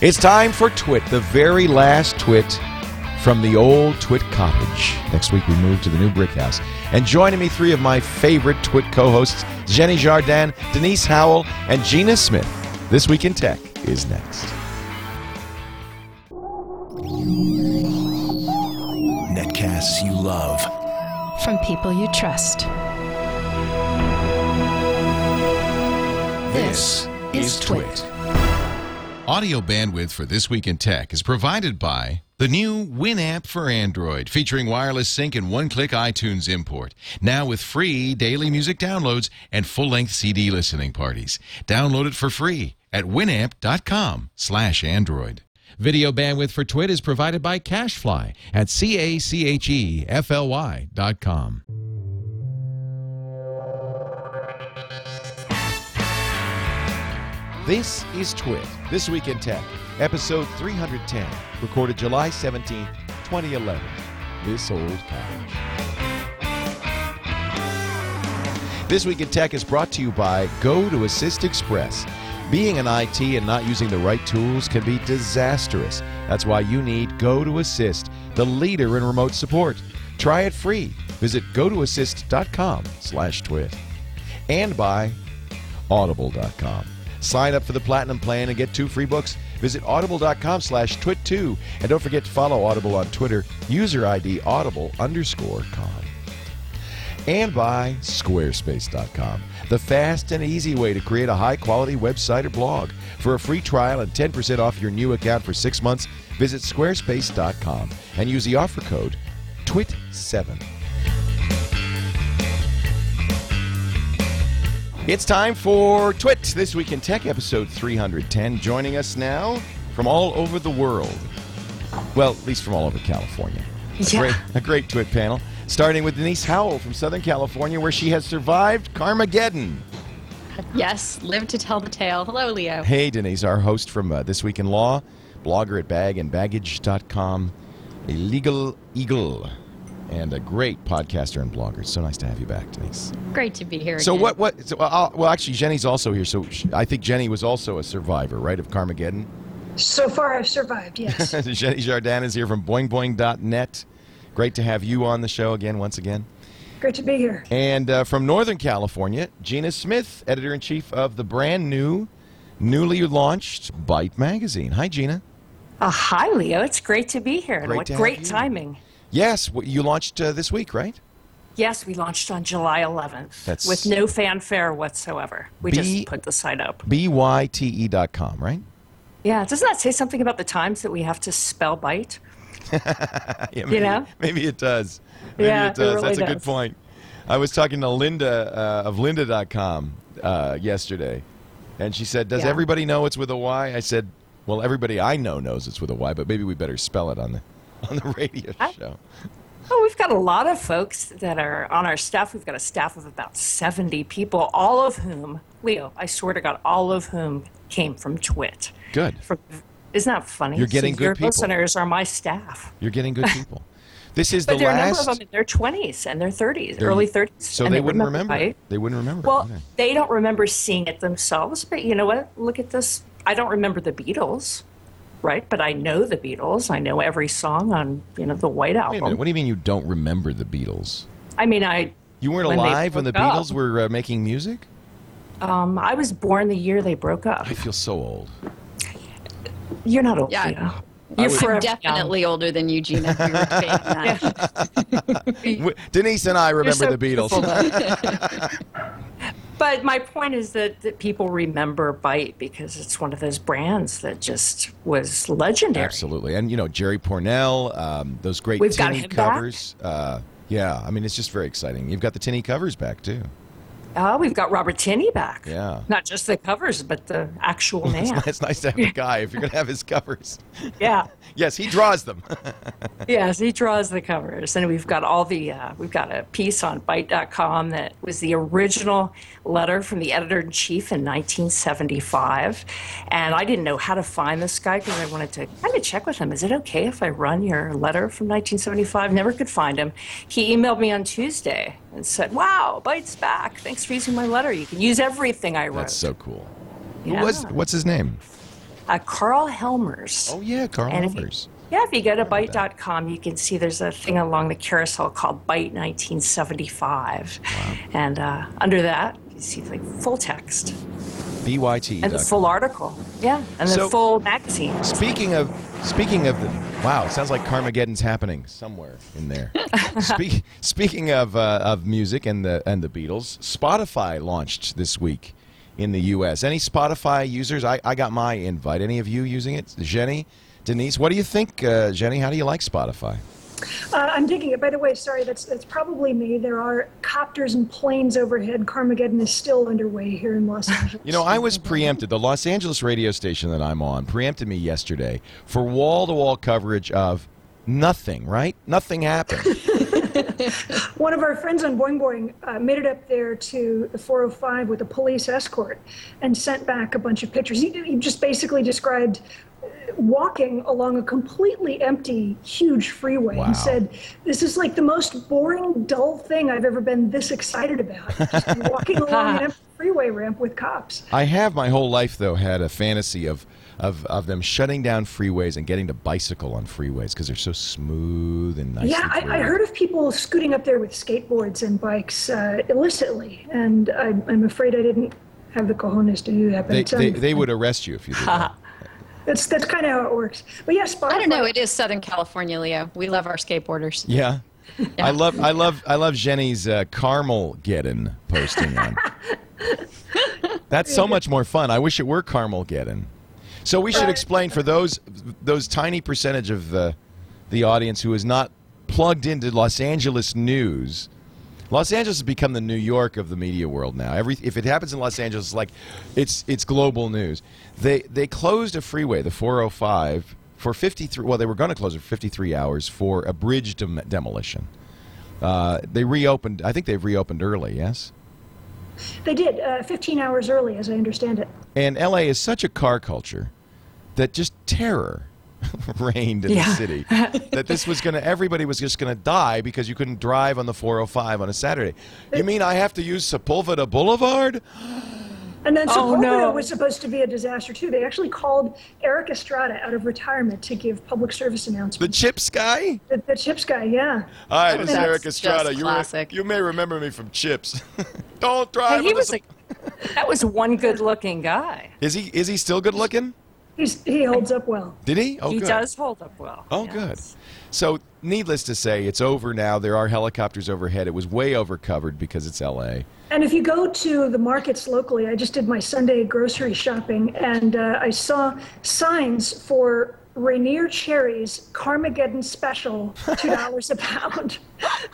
It's time for Twit, the very last Twit from the old Twit Cottage. Next week we move to the new brick house. And joining me, three of my favorite Twit co hosts Xeni Jardin, Denise Howell, and Gina Smith. This Week in Tech is next. Netcasts you love. From people you trust. This is Twit. Audio bandwidth for This Week in Tech is provided by the new Winamp for Android, featuring wireless sync and one-click iTunes import. Now with free daily music downloads and full-length CD listening parties. Download it for free at winamp.com slash Android. Video bandwidth for Twit is provided by Cachefly at C-A-C-H-E-F-L-Y dot com. This is Twit, This Week in Tech, episode 310, recorded July 17, 2011. This old cottage. This Week in Tech is brought to you by GoToAssist Express. Being an IT and not using the right tools can be disastrous. That's why you need Go to Assist, the leader in remote support. Try it free. Visit gotoassist.com slash twit. And by audible.com. Sign up for the platinum plan and get two free books. Visit audible.com slash twit2. And don't forget to follow Audible on Twitter, user ID audible underscore com. And by squarespace.com, the fast and easy way to create a high quality website or blog. For a free trial and 10% off your new account for six months, visit squarespace.com and use the offer code TWIT7. It's time for Twit This Week in Tech, episode 310. Joining us now from all over the world. Well, at least from all over California. A, Yeah. great, a great Twit panel, starting with Denise Howell from Southern California, where she has survived Carmageddon. Yes, live to tell the tale. Hello, Leo. Hey, Denise, our host from uh, This Week in Law, blogger at bagandbaggage.com, a legal eagle, and a great podcaster and blogger. It's so nice to have you back, Denise. Great to be here. So again. what? What? So, uh, well, actually, Xeni's also here. So sh- I think Xeni was also a survivor, right, of Carmageddon. So far, I've survived, yes. Xeni Jardin is here from boingboing.net. Great to have you on the show again, once again. Great to be here. And uh, from Northern California, Gina Smith, editor in chief of the brand new, newly launched Byte magazine. Hi, Gina. Uh, hi, Leo. It's great to be here. Great what to have great you. timing. Yes, you launched uh, this week, right? Yes, we launched on July 11th That's- with no fanfare whatsoever. We B- just put the site up. byte.com, E right? Yeah, doesn't that say something about the times that we have to spell bite? Yeah, maybe, know? Maybe it does. Maybe Yeah, it it really That's a good point. I was talking to Lynda uh, of lynda.com uh, yesterday, and she said, Does Yeah. everybody know it's with a Y? I said, Well, everybody I know knows it's with a Y, but maybe we better spell it on the on the radio I- show. Oh, we've got a lot of folks that are on our staff. We've got a staff of about 70 people, all of whom, Leo, I swear to God, all of whom came from Twit. Good. From, isn't that funny? You're getting so good your people. listeners are my staff. You're getting good people. This is But the there are a number of them in their 20s and their 30s, They're- early 30s. so and they wouldn't remember. right? They wouldn't remember. Well, they don't remember seeing it themselves, but you know what? Look at this. I don't remember the Beatles, right? But I know the Beatles. I know every song on, you know, the White Wait a Album. minute. What do you mean you don't remember the Beatles? I mean, I You weren't When alive when the broke up. Beatles were uh, making music? um, I was born the year they broke up. I feel so old. You're not old, Yeah. Leo. I You're would- forever I'm definitely older than Eugene. You were saying that. W- Denise and I remember so the Beatles. But my point is that, that people remember Byte because it's one of those brands that just was legendary. Absolutely, and you know Jerry Pournelle, um, those great We've got Tinney covers. Uh, yeah, I mean it's just very exciting. You've got the Tinney covers back too. Oh, we've got Robert Tinney back. Yeah. Not just the covers, but the actual It's, man. it's nice to have a guy if you're going to have his covers. yeah. Yes, he draws them. Yes, he draws the covers. And we've got all the, uh, we've got a piece on Byte.com that was the original letter from the editor in chief in 1975. And I didn't know how to find this guy because I wanted to kind of check with him. Is it okay if I run your letter from 1975? Never could find him. He emailed me on Tuesday and said, Wow, Byte's back. Thanks for using my letter. You can use everything I wrote. That's so cool. Yeah. What's what's his name? uh, Carl Helmers. Oh yeah, Carl And if you- Helmers. Yeah, if you go to byte.com, you can see there's a thing along the carousel called Byte 1975. wow. And uh, under that, see like full text BYT. and the full article. Yeah, and So- the full magazine. Speaking of speaking of the wow, sounds like Carmageddon's happening somewhere in there. Speak, speaking of uh, of music and the and the Beatles, Spotify launched this week in the U.S. Any Spotify users? I, I got my invite. Any of you using it? Xeni, Denise, what do you think, uh, Xeni? How do you like Spotify? Uh, I'm digging it. By the way, sorry, that's that's probably me. There are copters and planes overhead. Carmageddon is still underway here in Los Angeles. You know, I was preempted. The Los Angeles radio station that I'm on preempted me yesterday for wall to wall coverage of nothing. Right? Nothing happened. One of our friends on Boing Boing uh, made it up there to the 405 with a police escort and sent back a bunch of pictures. He, he just basically described walking along a completely empty, huge freeway Wow. and said, This is like the most boring, dull thing I've ever been this excited about. Just walking along an empty freeway ramp with cops. I have my whole life though had a fantasy of of, of them shutting down freeways and getting to bicycle on freeways because they're so smooth and nice. Yeah, and I, I heard of people scooting up there with skateboards and bikes uh, illicitly, and I, I'm afraid I didn't have the cojones to do that. But they, they, um, they would arrest you if you did that. that's that's kind of how it works. But yeah, I don't know. It is Southern California, Leo. We love our skateboarders. Yeah. I love I love I love Xeni's uh, caramel getting posting on. That's so much more fun. I wish it were caramel getting. So we should explain for those those tiny percentage of the the audience who is not plugged into Los Angeles news. Los Angeles has become the New York of the media world now. Every if it happens in Los Angeles, it's like it's it's global news. They they closed a freeway, the 405, for 53. Well, they were going to close it for 53 hours for a bridge dem- demolition. Uh, they reopened. I think they've reopened early. Yes. They did uh, 15 hours early, as I understand it. And LA is such a car culture that just terror reigned in the city. that this was going to, everybody was just going to die because you couldn't drive on the 405 on a Saturday. You mean I have to use Sepulveda Boulevard? And then Oh, Sepulveda no. was supposed to be a disaster too. They actually called Erik Estrada out of retirement to give public service announcements. The. Chips guy? The, the Chips guy, yeah. All right, this is Erik Estrada. You, re- classic. you may remember me from Chips. Don't drive. Hey, he the was Sep- a, that was one good-looking guy. is he is he still good looking? He's, he holds up well. Did he? Oh, he good. does hold up well. Oh, yes. good. So, needless to say, it's over now. There are helicopters overhead. It was way overcovered because it's L.A. And if you go to the markets locally, I just did my Sunday grocery shopping and uh, I saw signs for Rainier cherries Carmageddon special, $2 a pound.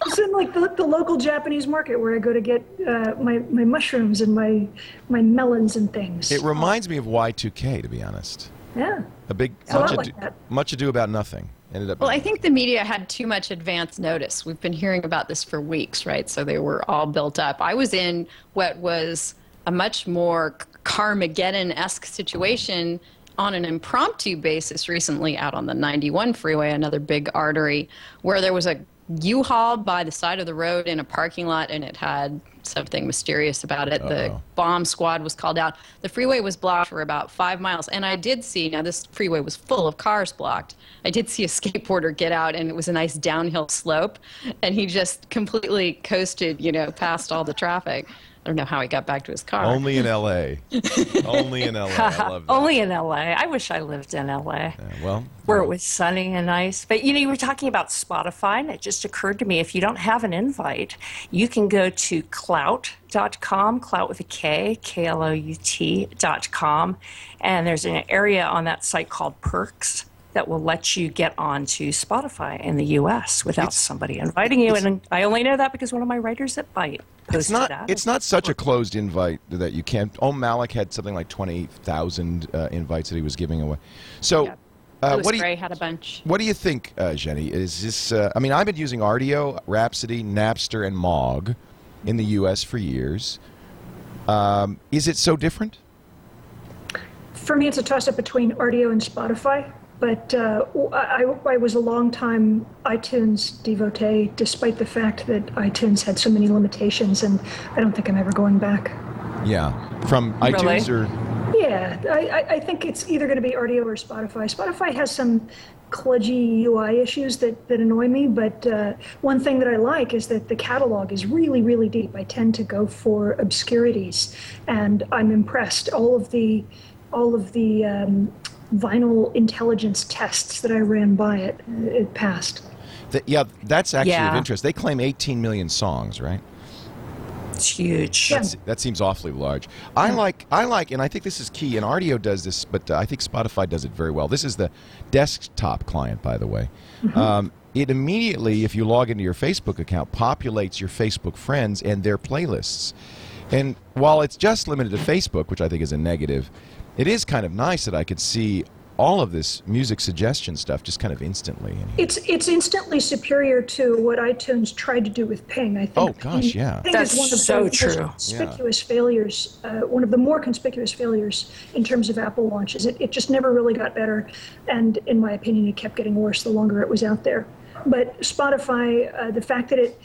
It's in like the, the local Japanese market where I go to get uh, my, my mushrooms and my, my melons and things. It reminds me of Y2K, to be honest. Yeah. A big a much, like ado, that. much ado about nothing. Ended up. Well, I think the media had too much advance notice. We've been hearing about this for weeks, right? So they were all built up. I was in what was a much more Carmageddon esque situation on an impromptu basis recently out on the 91 freeway, another big artery, where there was a U-Haul by the side of the road in a parking lot and it had something mysterious about it. The Uh-oh. bomb squad was called out. The freeway was blocked for about five miles. And I did see, now this freeway was full of cars blocked. I did see a skateboarder get out and it was a nice downhill slope. And he just completely coasted, you know, past all the traffic. I don't know how he got back to his car. Only in L.A. Only in L.A. I love that. Only in LA. I wish I lived in LA. Yeah, well, where it was sunny and nice. But you know, you were talking about Spotify, and it just occurred to me if you don't have an invite, you can go to klout.com, clout with a K, K L O U T.com, and there's an area on that site called Perks that will let you get onto Spotify in the US without somebody inviting you. And I only know that because one of my writers at Byte posted it's not. that. It's not such a closed invite that you can't. Oh, Malik had something like twenty thousand uh, invites that he was giving away. So, Yeah. uh, what do you? Gray had a bunch. What do you think, uh, Xeni? Is this? Uh, I mean, I've been using Rdio, Rhapsody, Napster, and Mog in the U.S. for years. Um, is it so different? For me, it's a toss up between Rdio and Spotify. But uh, I, I was a long time iTunes devotee, despite the fact that iTunes had so many limitations, and I don't think I'm ever going back. Yeah, from iTunes or Yeah, I, I- I think it's either going to be Rdio or Spotify. Spotify has some kludgy UI issues that, that annoy me, but uh, one thing that I like is that the catalog is really, really deep. I tend to go for obscurities, and I'm impressed. All of the all of the um, vinyl intelligence tests that I ran by it, it passed. Th- yeah, that's actually of interest. They claim 18 million songs, right? It's huge. Yeah. That seems awfully large. I like, I like, and I think this is key. And Rdio does this, but uh, I think Spotify does it very well. This is the desktop client, by the way. Um, it immediately, if you log into your Facebook account, populates your Facebook friends and their playlists. And while it's just limited to Facebook, which I think is a negative, it is kind of nice that I could see all of this music suggestion stuff just kind of instantly. in. It's it's instantly superior to what iTunes tried to do with Ping. I think. Oh, gosh, Ping- yeah. Ping That's is one of so the true. most conspicuous failures. Uh, one of the more conspicuous failures in terms of Apple launches. It, it just never really got better, and in my opinion, it kept getting worse the longer it was out there. But Spotify, uh, the fact that it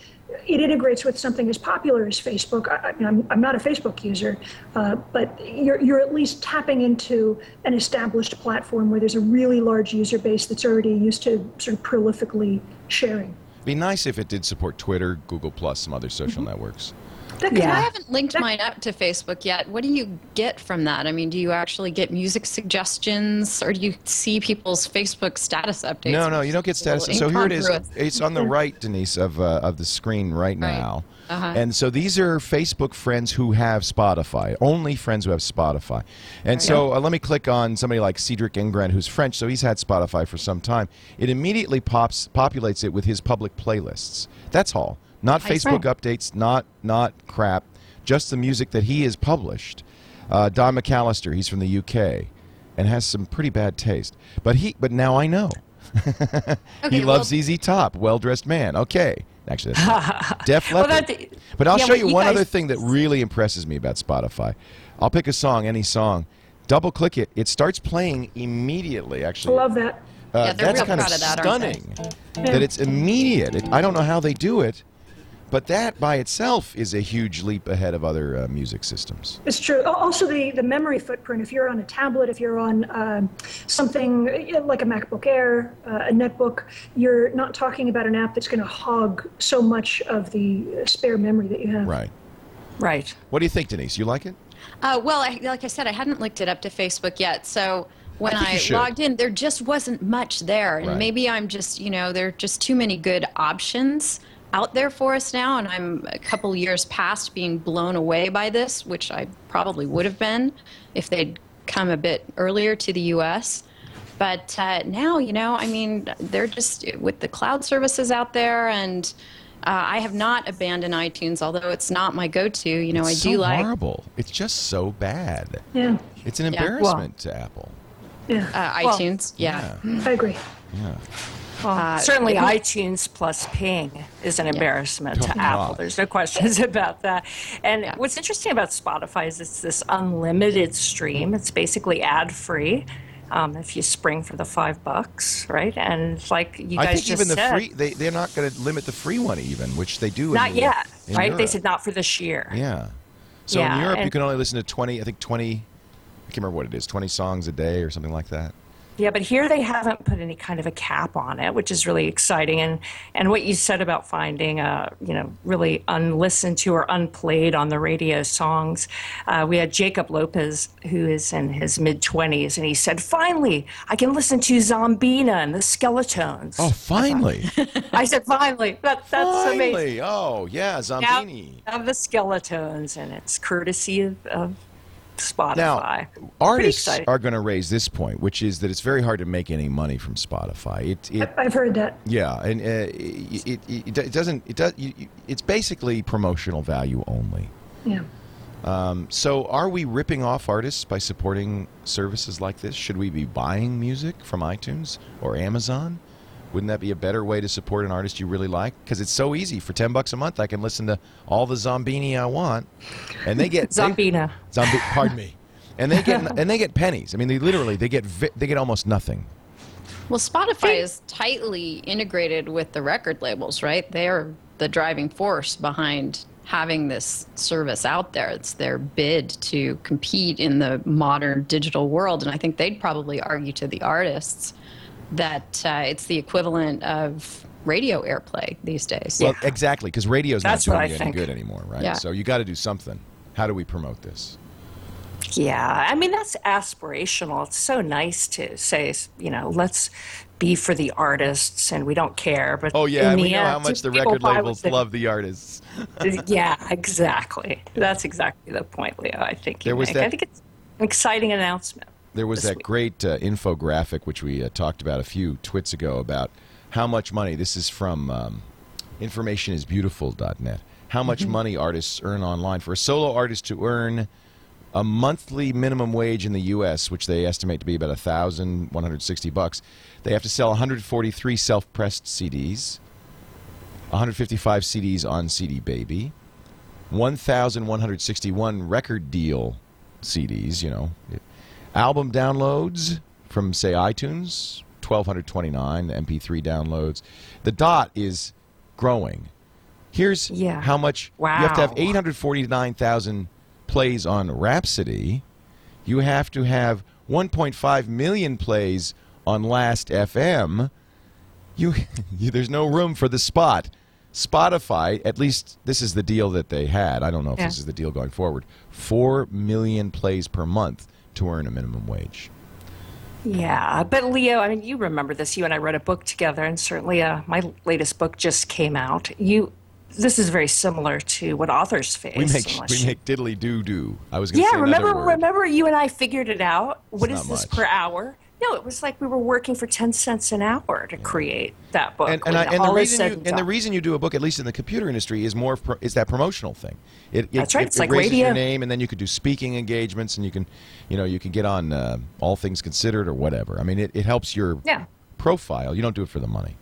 it integrates with something as popular as Facebook. I, I mean, I'm, I'm not a Facebook user, uh, but you're, you're at least tapping into an established platform where there's a really large user base that's already used to sort of prolifically sharing. Be nice if it did support Twitter, Google Plus, some other social networks. That Yeah. I haven't linked mine up to Facebook yet. What do you get from that? I mean, do you actually get music suggestions or do you see people's Facebook status updates? No, no, you don't get It's a status. So here it is. It's on the right, Denise, of uh, of the screen right now. Uh-huh. And so these are Facebook friends who have Spotify. Only friends who have Spotify. And so uh, let me click on somebody like Cedric Ingrand, who's French, so he's had Spotify for some time. It immediately pops populates it with his public playlists. That's all. Not Facebook updates. Not not crap. Just the music that he has published. Uh, Don McAllister, he's from the UK, and has some pretty bad taste. But he, but now I know. Okay, he loves well- ZZ Top, well dressed man. Okay, actually, that's not. Def Well, Leppard. that- but I'll yeah, show what you you one guys- other thing that really impresses me about Spotify. I'll pick a song, any song, double click it. It starts playing immediately. Actually, I Actually, love that. uh, Yeah, they're that's real kind of proud of that, aren't they? stunning. That it's immediate. It, I don't know how they do it, but that by itself is a huge leap ahead of other uh, music systems. It's true. Also, the, the memory footprint. If you're on a tablet, if you're on um something uh, like a MacBook Air, uh, a netbook, you're not talking about an app that's going to hog so much of the uh, spare memory that you have. Right. Right. What do you think, Denise? You like it? Uh, well, I, like I said, I hadn't linked it up to Facebook yet. So when I I, logged in, there just wasn't much there. And Right. maybe I'm just, you know, there are just too many good options out there for us now. And I'm a couple years past being blown away by this, which I probably would have been if they'd come a bit earlier to the U.S. But uh, now, you know, I mean, they're just with the cloud services out there and. Uh, I have not abandoned iTunes, although it's not my go-to. You know, it's I do so like horrible. It's just so bad. Yeah, It's an Yeah. embarrassment to Apple. yeah, uh, Well- iTunes. yeah. I agree. Well, Uh, certainly iTunes plus Ping is an embarrassment to Oh, Apple. God. There's no questions about that. And Yeah. what's interesting about Spotify is it's this unlimited stream. It's basically ad free. Um, if you spring for the five bucks, right? And it's like you guys I think just even the said, free they they're not going to limit the free one even, which they do. not in, yet, in right? They said not for this year. Yeah. So in Yeah, Europe, you can only listen to twenty. I think twenty. I can't remember what it is. Twenty songs a day or something like that. Yeah, but here they haven't put any kind of a cap on it, which is really exciting. And and what you said about finding, uh, you know, really unlistened to or unplayed on the radio songs. Uh, we had Jacob Lopez, who is in his mid twenties, and he said, "Finally, I can listen to Zombina and the Skeletons." Oh, finally! I said, "Finally, that, that's amazing." finally! Oh, yeah, Now, Zombini. of the Skeletons, and it's courtesy of, of Spotify. Now, Pretty artists are going to raise this point, which is that it's very hard to make any money from Spotify. It, it I've heard that. yeah, and uh, it, it, it, it doesn't. It does. You, you- it's basically promotional value only. Yeah. So, are we ripping off artists by supporting services like this? Should we be buying music from iTunes or Amazon? Wouldn't that be a better way to support an artist you really like? Because it's so easy. For ten bucks a month, I can listen to all the Zombini I want, and they get they- Zombina. Zombi, pardon me, and they get and they get pennies. I mean, they literally they get they get almost nothing. Well, Spotify is tightly integrated with the record labels, right? They are the driving force behind having this service out there. It's their bid to compete in the modern digital world. And I think they'd probably argue to the artists that uh, it's the equivalent of radio airplay these days. Well, exactly, because radio's That's not what doing you any good anymore, right? Yeah. So you got to do something. How do we promote this? Yeah, I mean that's aspirational. It's so nice to say, you know, let's be for the artists, and we don't care. But Oh yeah, in we the know how much the record labels they- love the artists. yeah, exactly. That's exactly the point, Leo. I think you There was make. that- I think it's an exciting announcement. There was that week. great uh, infographic which we uh, talked about a few twits ago about how much money. This is from um, informationisbeautiful.net. How much Mm-hmm. money artists earn online for a solo artist to earn a monthly minimum wage in the U.S., which they estimate to be about thousand one hundred sixty bucks. They have to sell 143 self-pressed CDs, 155 CDs on CD Baby, 1,161 record deal CDs. You know, album downloads from say iTunes, 1,229 MP3 downloads. The dot is growing. Here's Yeah. how much wow. you have to have 849,000 plays on Rhapsody. You have to have 1.5 million plays on Last FM. You, you there's no room for the spot. Spotify, at least this is the deal that they had. I don't know if Yeah. this is the deal going forward. 4 million plays per month to earn a minimum wage. Yeah, but Leo, I mean, you remember this. You and I wrote a book together, and certainly uh, my latest book just came out. You, this is very similar to what authors face. We make we make diddly doo doo. I was going to Yeah, remember, remember, you and I figured it out. What It's is this much. per hour? No, it was like we were working for ten cents an hour to create that book. and, and, I, and the reason you, and and the reason you do a book, at least in the computer industry, is more pro, is that promotional thing. It, it, That's right, It, it's it like raises your radio. name, and then you could do speaking engagements, and you can, you know, you can get on uh, All Things Considered or whatever. I mean, it, it helps your Yeah. profile. You don't do it for the money.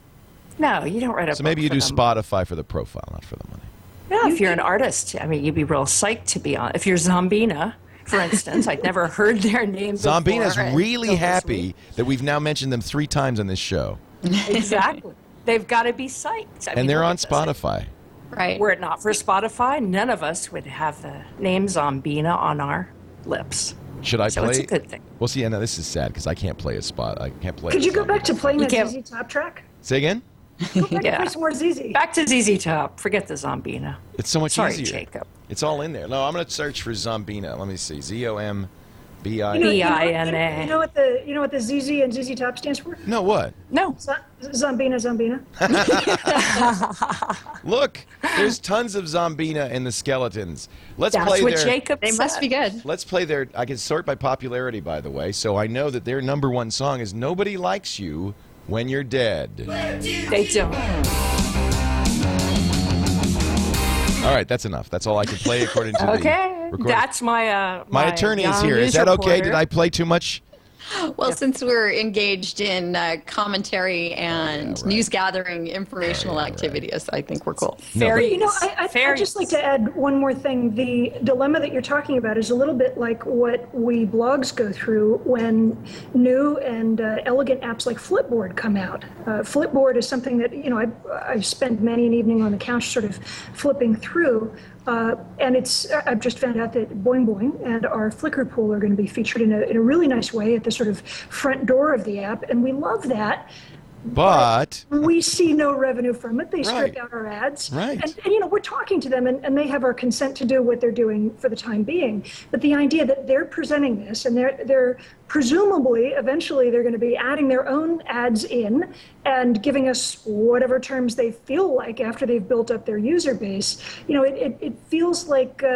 no, you don't write a So book maybe you for do them. Spotify for the profile, not for the money. Yeah, if you're an artist, I mean, you'd be real psyched to be on. If you're Zombina, for instance, I'd never heard their name before. Zombina's and- really happy that we've now mentioned them three times on this show, Exactly. They've got to be psyched. I mean, and they're on at this. Spotify. Right. Were it not for Spotify, none of us would have the name Zombina on our lips. Should I So play? it's a good thing. Well, see, and now this is sad because I can't play a spot. I can't play. Could you go back to playing the that ZZ Top track? Say again. Go back Yeah. to play some more ZZ. Back to ZZ Top. Forget the Zombina. It's so much easier. Sorry, easier. Jacob. It's all in there. No, I'm going to search for Zombina. Let me see. Z O M B I. You know, you know, B-I-N-A. you know what the you know what the ZZ and ZZ Top stands for? No, what? No. Z- Zombina, Zombina. Look, there's tons of Zombina in the skeletons. Let's That's play what their. Jacob They said. must be good. Let's play their. I can sort by popularity, by the way, so I know that their number one song is "Nobody Likes You When You're Dead." They don't. All right, that's enough. That's all I can play according to Okay. the Okay, That's my uh My attorney is here. Is that okay? Did. I play too much? Well, since we're engaged in uh, commentary and news gathering, informational activities, I think we're cool. Fair You know. I, I, I'd just like to add one more thing. The dilemma that you're talking about is a little bit like what we blogs go through when new and uh, elegant apps like Flipboard come out. Uh, Flipboard is something that, you know, I've, I've spent many an evening on the couch sort of flipping through. Uh, and it's I've just found out that Boing Boing and our Flickr pool are going to be featured in a, in a really nice way at the sort of front door of the app. And we love that But we see no revenue from it. They strip Right. out our ads. Right. And, and, you know, we're talking to them and, and they have our consent to do what they're doing for the time being. But the idea that they're presenting this and they're, they're presumably, eventually, they're going to be adding their own ads in and giving us whatever terms they feel like after they've built up their user base. You know, it, it, it feels like, uh,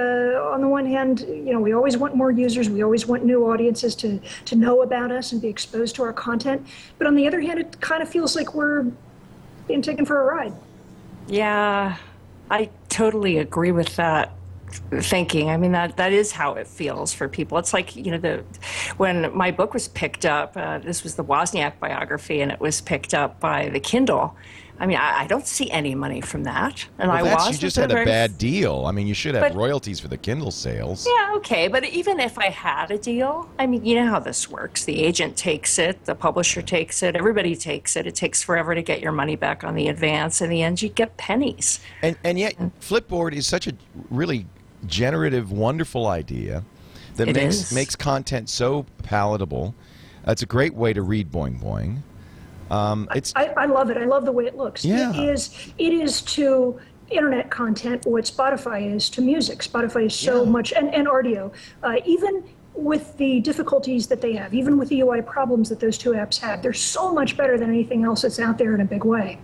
on the one hand, you know, we always want more users, we always want new audiences to, to know about us and be exposed to our content. But on the other hand, it kind of feels like we're being taken for a ride. Yeah, I totally agree with that thinking. I mean that that is how it feels for people. It's like you know the when my book was picked up. Uh, this was the Wozniak biography, and it was picked up by the Kindle. I mean, I, I don't see any money from that, and Well, I was you just had a very- bad deal. I mean, you should have But- royalties for the Kindle sales. Yeah, okay, but even if I had a deal, I mean, you know how this works. The agent takes it, the publisher takes it, everybody takes it. It takes forever to get your money back on the advance. In the end, you get pennies. And and yet, Flipboard is such a really generative, wonderful idea that It makes is. makes content so palatable. It's a great way to read Boing Boing. Um, it's I, I love it. I love the way it looks. Yeah. It is it is to internet content what Spotify is to music. Spotify is so Yeah. much and, and audio. Uh, even with the difficulties that they have, even with the UI problems that those two apps have, they're so much better than anything else that's out there in a big way.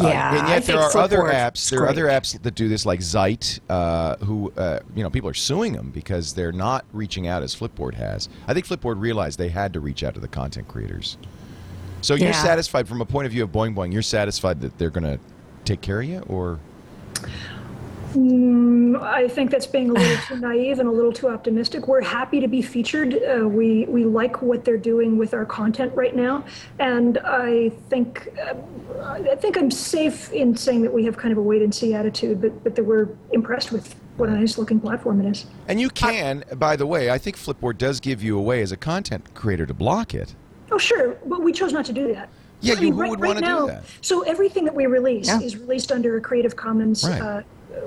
Uh, Yeah, and I yet there are other apps. There are other apps that do this, like Zite, uh, who uh, you know people are suing them because they're not reaching out as Flipboard has. I think Flipboard realized they had to reach out to the content creators. So you're Yeah. satisfied from a point of view of Boing Boing. You're satisfied that they're going to take care of you, or I think that's being a little too naive and a little too optimistic. We're happy to be featured. Uh, we we like what they're doing with our content right now, and I think uh, I think I'm safe in saying that we have kind of a wait and see attitude, but but that we're impressed with what a nice looking platform it is. and you can. by the way, I think Flipboard does give you a way as a content creator to block it. Oh sure, but we chose not to do that. Yeah, I you- mean, who right, would right wanna do now, that? So everything that we release Yeah. is released under a Creative Commons Right. uh,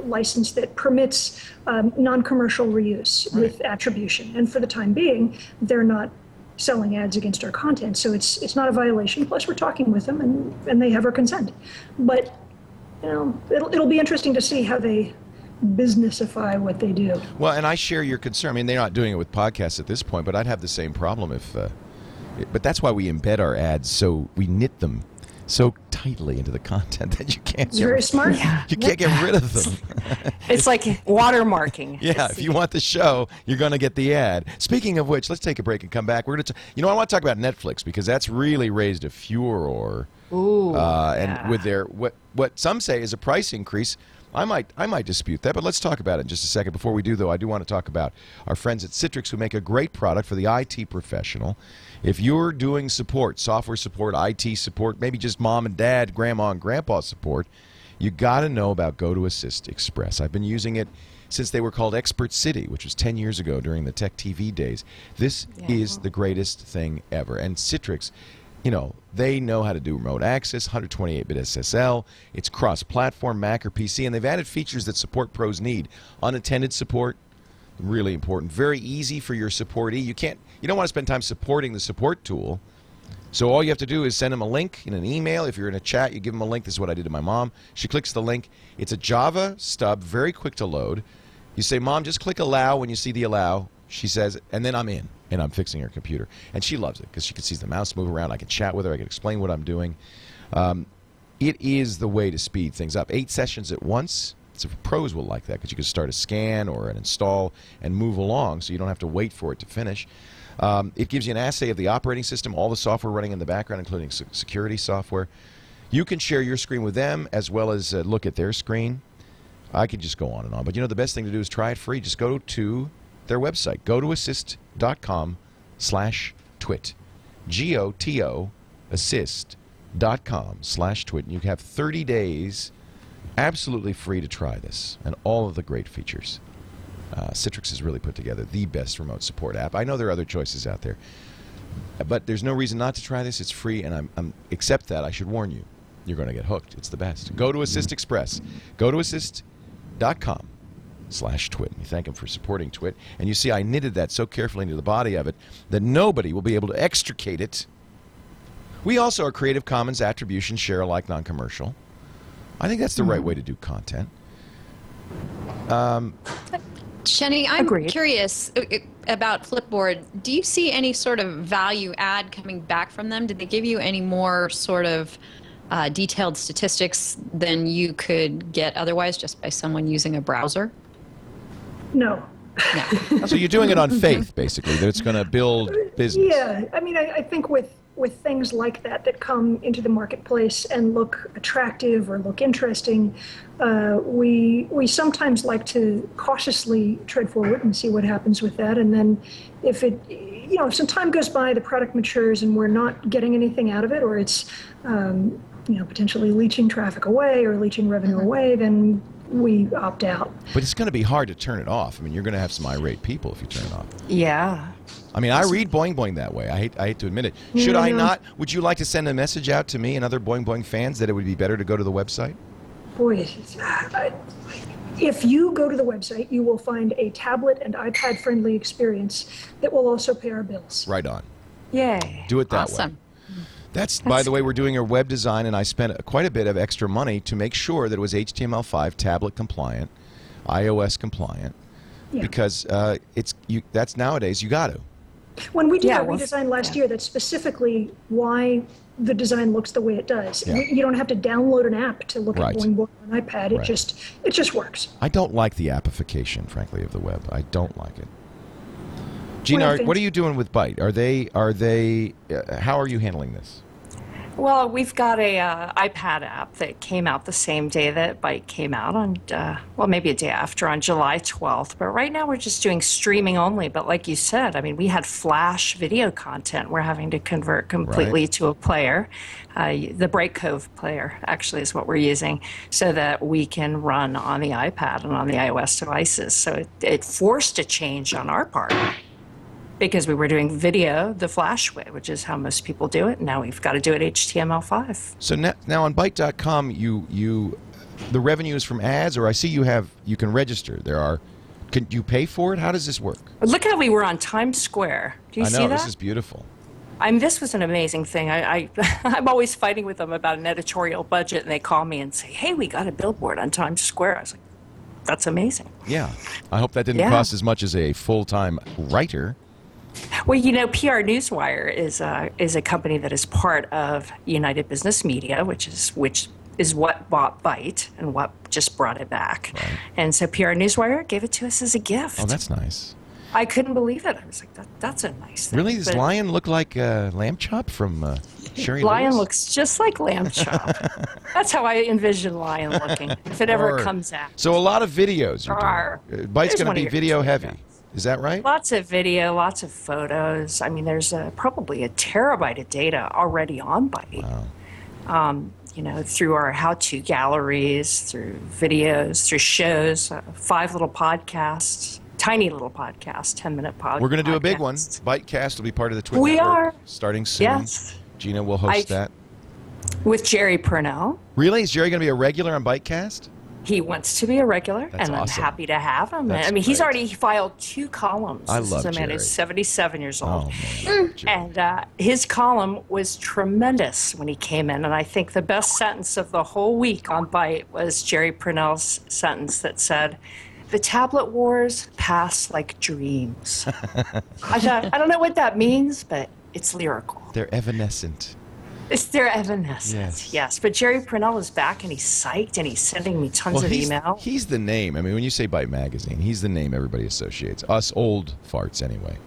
license that permits um, non-commercial reuse with attribution. And for the time being, they're not selling ads against our content, so it's it's not a violation. Plus, we're talking with them, and and they have our consent. But you know, it'll it'll be interesting to see how they businessify what they do. Well, and I share your concern. I mean, they're not doing it with podcasts at this point, but I'd have the same problem if. Uh, but that's why we embed our ads so we knit them so tightly into the content that you can't It's get, very smart. you can't get rid of them. It's like watermarking. Yeah, if you want the show, you're going to get the ad. Speaking of which, let's take a break and come back. We're going to, you know, I want to talk about Netflix because that's really raised a furor. Ooh, uh, and yeah. with their what what some say is a price increase. I might I might dispute that, but let's talk about it in just a second. Before we do, though, I do want to talk about our friends at Citrix who make a great product for the IT professional. If you're doing support, software support, IT support, maybe just mom and dad, grandma and grandpa support, you got to know about GoToAssist Express. I've been using it since they were called Expert City, which was 10 years ago during the Tech TV days. This is the greatest thing ever. And Citrix, you know, they know how to do remote access, 128 bit SSL. It's cross platform, Mac or PC, and they've added features that support pros need. Unattended support, really important. Very easy for your supportee. You can't, you don't want to spend time supporting the support tool. So all you have to do is send them a link in an email. If you're in a chat, you give them a link. This is what I did to my mom. She clicks the link. It's a Java stub, very quick to load. You say, "Mom, just click allow when you see the allow." She says, and then I'm in, and I'm fixing her computer, and she loves it because she can see the mouse move around. I can chat with her. I can explain what I'm doing. Um, it is the way to speed things up. Eight sessions at once. So pros will like that because you can start a scan or an install and move along, so you don't have to wait for it to finish. Um, it gives you an assay of the operating system, all the software running in the background, including se- security software. You can share your screen with them as well as uh, look at their screen. I could just go on and on, but you know the best thing to do is try it free. Just go to their website, go to assist.com slash twit. G O T O assist.com slash twit. And you have 30 days absolutely free to try this and all of the great features. Uh, Citrix has really put together the best remote support app. I know there are other choices out there, but there's no reason not to try this. It's free, and I'm, I'm except that I should warn you, you're going to get hooked. It's the best. GoToAssist Express. Go to assist.com slash twit. You thank him for supporting twit, and you see I knitted that so carefully into the body of it that nobody will be able to extricate it. We also are Creative Commons attribution share alike non-commercial. I think that's the right way to do content. Xeni, I'm Agreed. curious uh, uh, about Flipboard. Do you see any sort of value add coming back from them? Did they give you any more sort of uh, detailed statistics than you could get otherwise just by someone using a browser? No. No. So you're doing it on faith, basically, that it's going to build business. Yeah, I mean, I, I think with with things like that that come into the marketplace and look attractive or look interesting, uh, we we sometimes like to cautiously tread forward and see what happens with that. And then, if it, you know, if some time goes by, the product matures, and we're not getting anything out of it, or it's um, you know, potentially leaching traffic away or leaching revenue away, then we opt out. But it's going to be hard to turn it off. I mean, you're going to have some irate people if you turn it off. Yeah. I mean, I read Boing Boing that way. I hate, I hate to admit it. Should I not? Would you like to send a message out to me and other Boing Boing fans that it would be better to go to the website? Boy, it's- I- if you go to the website, you will find a tablet and iPad friendly experience that will also pay our bills. Right on. Yay. Do it that way. Awesome. That's, by the way, we're doing a web design, and I spent quite a bit of extra money to make sure that it was HTML5 tablet compliant, iOS compliant, Yeah. because uh, it's you. That's nowadays you got to. When we did Yeah, our well, redesign last yeah. year, that's specifically why the design looks the way it does. Yeah. You, don't have to download an app to look Right. at Boing Boing on an iPad. It Right. just it just works. I don't like the appification, frankly, of the web. I don't like it. Gina, Well, what are you doing with Byte? Are they? Are they? Uh, how are you handling this? Well, we've got a uh, iPad app that came out the same day that Byte came out on, uh, well, maybe a day after on July 12th. But right now we're just doing streaming only. But like you said, I mean, we had Flash video content. We're having to convert completely Right. to a player. Uh, the Brightcove player actually is what we're using, so that we can run on the iPad and on the iOS devices. So it, it forced a change on our part because we were doing video the Flash way, which is how most people do it. Now we've got to do it HTML5. So now, now on Byte.com, you you, the revenue is from ads, or I see you have you can register. There are, can you pay for it? How does this work? Look how we were on Times Square. Do you I know see that? this is beautiful. I mean, this was an amazing thing. I, I, I'm always fighting with them about an editorial budget, and they call me and say, "Hey, we got a billboard on Times Square." I was like, "That's amazing." Yeah, I hope that didn't Yeah. cost as much as a full time writer. Well, you know, PR Newswire is a, is a company that is part of United Business Media, which is which is what bought Byte and what just brought it back. And so PR Newswire gave it to us as a gift. Oh, that's nice. I couldn't believe it. I was like, that, that's a nice thing. Really, does But lion look like uh, lamb chop from uh, Sherry Lion Lewis? looks just like lamb chop. that's how I envision lion looking. If it ever Arr. comes out. So a lot of videos. You're doing. Uh, Byte's going to be video videos. Is that right? Lots of video, lots of photos. I mean, there's a, probably a terabyte of data already on Byte. Um, you know, through our how-to galleries, through videos, through shows, uh, five little podcasts, tiny little podcasts, ten-minute podcasts. We're going to do a big one. Bytecast will be part of the Twitter We network are. starting soon. Yes. Gina will host I- that. with Jerry Pournelle. Really? Is Jerry going to be a regular on Bytecast? He wants to be a regular, That's and awesome. I'm happy to have him. That's I mean, he's already filed two columns. I this love is a man Jerry. who's 77 years old. Oh And uh, his column was tremendous when he came in. And I think the best sentence of the whole week on Byte was Jerry Pournelle's sentence that said, The tablet wars pass like dreams. I, thought, I don't know what that means, but it's lyrical. They're evanescent. It's their evanescence. Yes. Yes. But Jerry Pournelle is back and he's psyched and he's sending me tons of he's, email. he's the name. I mean, when you say Byte Magazine, he's the name everybody associates. Us old farts, anyway.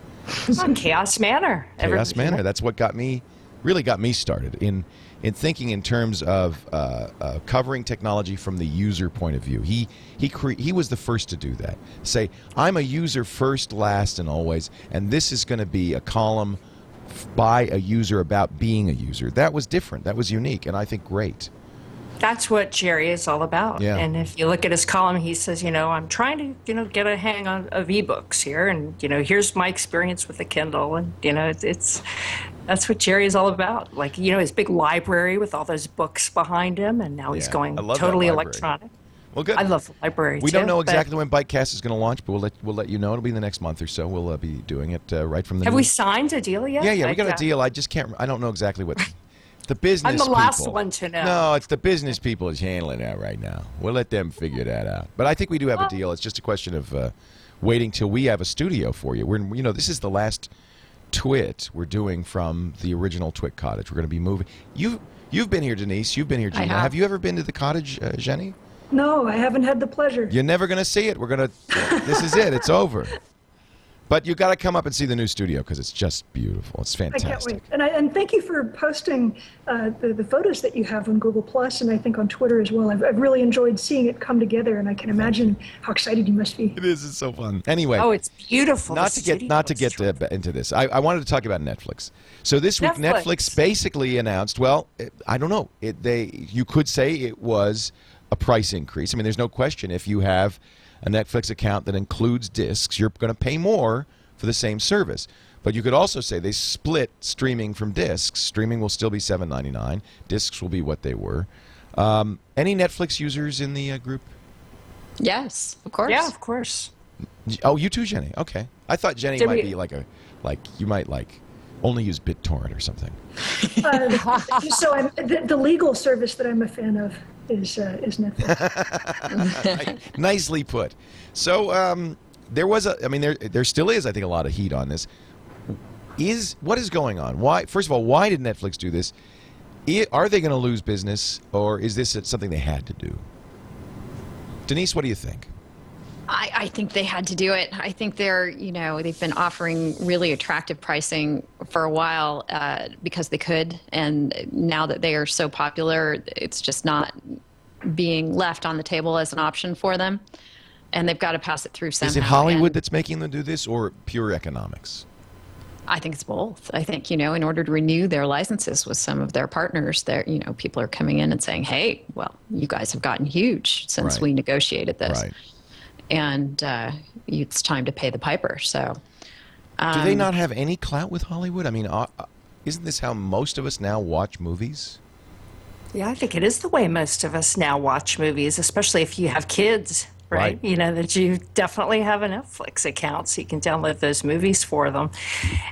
on Chaos Manor. Chaos Every- Manor. That's what got me, really got me started in in thinking in terms of uh, uh, covering technology from the user point of view. He he cre- he was the first to do that. Say, I'm a user first, last, and always, and this is going to be a column by a user about being a user. That was different. That was unique, and I think great. That's what Jerry is all about. Yeah. And if you look at his column, he says, you know, I'm trying to, you know, get a hang on of ebooks here, and you know, here's my experience with the Kindle, and you know, it's, it's that's what Jerry is all about. Like, you know, his big library with all those books behind him, and now he's going I love that totally electronic. Well, good. I love library. We too, don't know exactly when Bytecast is going to launch, but we'll let we'll let you know. It'll be in the next month or so. We'll uh, be doing it uh, right from the. Have new- we signed a deal yet? Yeah, yeah, we got a uh, deal. I just can't. I don't know exactly what. The business. I'm the last people- one to know. No, it's the business people is handling that right now. We'll let them figure that out. But I think we do have a deal. It's just a question of uh, waiting till we have a studio for you. We're, you know, this is the last twit we're doing from the original Twit Cottage. We're going to be moving. You, you've been here, Denise. You've been here, Gina. have. you ever been to the cottage, uh, Xeni? No, I haven't had the pleasure. You're never going to see it. We're going to. this is it. It's over. But you got to come up and see the new studio because it's just beautiful. It's fantastic. I can't wait. And, I, and thank you for posting uh, the, the photos that you have on Google Plus and I think on Twitter as well. I've, I've really enjoyed seeing it come together, and I can imagine how excited you must be. It is. It's so fun. Anyway. Oh, it's beautiful. not The to get not to get to, into this. I, I wanted to talk about Netflix. So this week, Netflix, Netflix. basically announced. Well, it, I don't know. It, they you could say it was a price increase. I mean, there's no question. If you have a Netflix account that includes discs, you're going to pay more for the same service. But you could also say they split streaming from discs. Streaming will still be $7.99. Discs will be what they were. Um, any Netflix users in the uh, group? Yes, of course. Yeah, of course. Oh, you too, Xeni. Okay, I thought Xeni Did might we- be like a like you might like only use BitTorrent or something. Uh, so I'm, the, the legal service that I'm a fan of is uh, is Netflix. Nicely put. So um, there was a. I mean, there there still is. I think a lot of heat on this. Is what is going on? Why? First of all, why did Netflix do this? I- Are they going to lose business, or is this something they had to do? Denise, what do you think? I, I think they had to do it. I think they're, you know, they've been offering really attractive pricing for a while uh, because they could. And now that they are so popular, it's just not being left on the table as an option for them. And they've got to pass it through somehow. Is it Hollywood And that's making them do this, or pure economics? I think it's both. I think, you know, in order to renew their licenses with some of their partners, there, you know, people are coming in and saying, hey, well, you guys have gotten huge since Right. we negotiated this. Right. And uh, it's time to pay the piper. So. Do they not have any clout with Hollywood? I mean, uh, uh, isn't this how most of us now watch movies? Yeah, I think it is the way most of us now watch movies, especially if you have kids, right? Right. You know, that you definitely have a Netflix account so you can download those movies for them.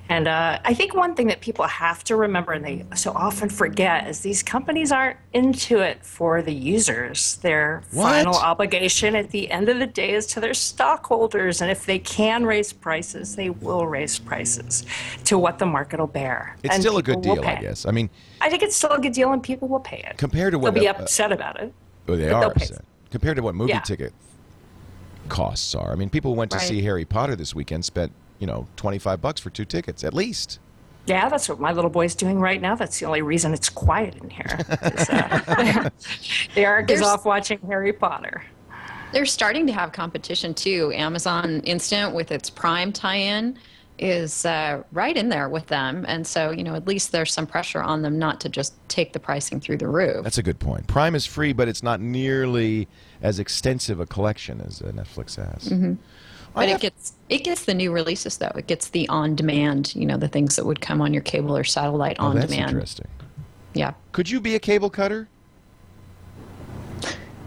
And uh, I think one thing that people have to remember, and they so often forget, is these companies aren't into it for the users. Their What? final obligation at the end of the day is to their stockholders. And if they can raise prices, they will raise prices to what the market will bear. It's And still a good deal, I guess. I mean, I think it's still a good deal, and people will pay it. compared to what They'll be uh, upset about it. Oh, they are upset. Compared to what movie Yeah. ticket costs are. I mean, people who went to Right. see Harry Potter this weekend spent, you know, 25 bucks for two tickets at least. Yeah, that's what my little boy's doing right now. That's the only reason it's quiet in here. uh, Eric is off watching Harry Potter. They're starting to have competition too. Amazon Instant with its Prime tie-in is uh, right in there with them, and so you know at least there's some pressure on them not to just take the pricing through the roof. That's a good point. Prime is free, but it's not nearly as extensive a collection as uh, Netflix has. Mm-hmm. But have- it gets it gets the new releases though. It gets the on-demand, you know, the things that would come on your cable or satellite oh, on that's demand. interesting. Yeah. Could you be a cable cutter?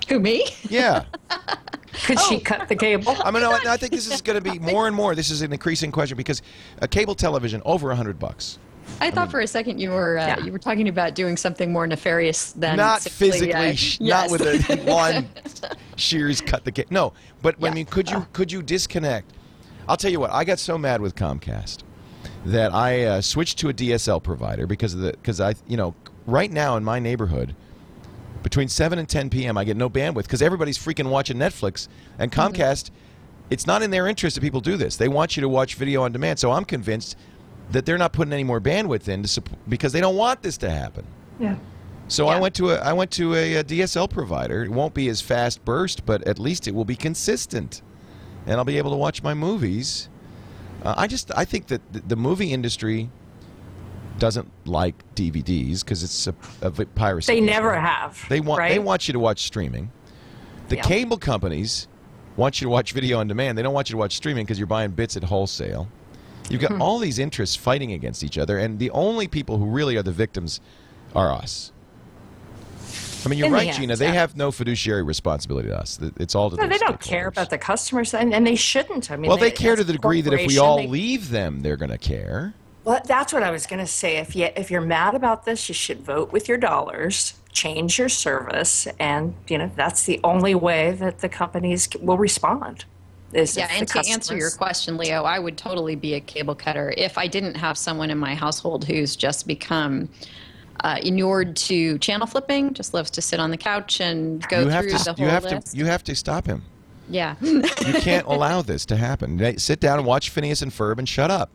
Who me? Yeah. Could Oh. she cut the cable? I mean, no, I I think this is going to be more and more. This is an increasing question because a cable television over a hundred bucks. I thought for a second you were uh, Yeah. you were talking about doing something more nefarious than not simply, physically, uh, yes. not with a lawn shears cut the cable. No, but I mean, could you could you disconnect? I'll tell you what. I got so mad with Comcast that I uh, switched to a DSL provider because of the because I you know right now in my neighborhood between 7 and 10 p.m. I get no bandwidth because everybody's freaking watching Netflix and Mm-hmm. Comcast. It's not in their interest that people do this. They want you to watch video on demand. So I'm convinced that they're not putting any more bandwidth in because they don't want this to happen. Yeah. So I went to a I went to a, a DSL provider. It won't be as fast burst, but at least it will be consistent, and I'll be able to watch my movies. Uh, I just I think that the movie industry doesn't like DVDs because it's a, a piracy. They never have. They want right? they want you to watch streaming. The Yeah. cable companies want you to watch video on demand. They don't want you to watch streaming because you're buying bits at wholesale. You've Hmm. got all these interests fighting against each other, and the only people who really are the victims are us. I mean, you're In the right, end, Gina. They yeah. have no fiduciary responsibility to us. It's all to No, they don't care about the customers, and, and they shouldn't. I mean, Well, they care to the degree that if we all they- leave them, they're going to care. Well, that's what I was going to say. If you if you're mad about this, you should vote with your dollars, change your service, and you know that's the only way that the companies will respond. Is Yeah, and the to answer your question, Leo, I would totally be a cable cutter if I didn't have someone in my household who's just become uh, inured to channel flipping, just loves to sit on the couch and go you have through to. the whole You have list. to. You have to stop him. Yeah. You can't allow this to happen. Sit down and watch Phineas and Ferb and shut up.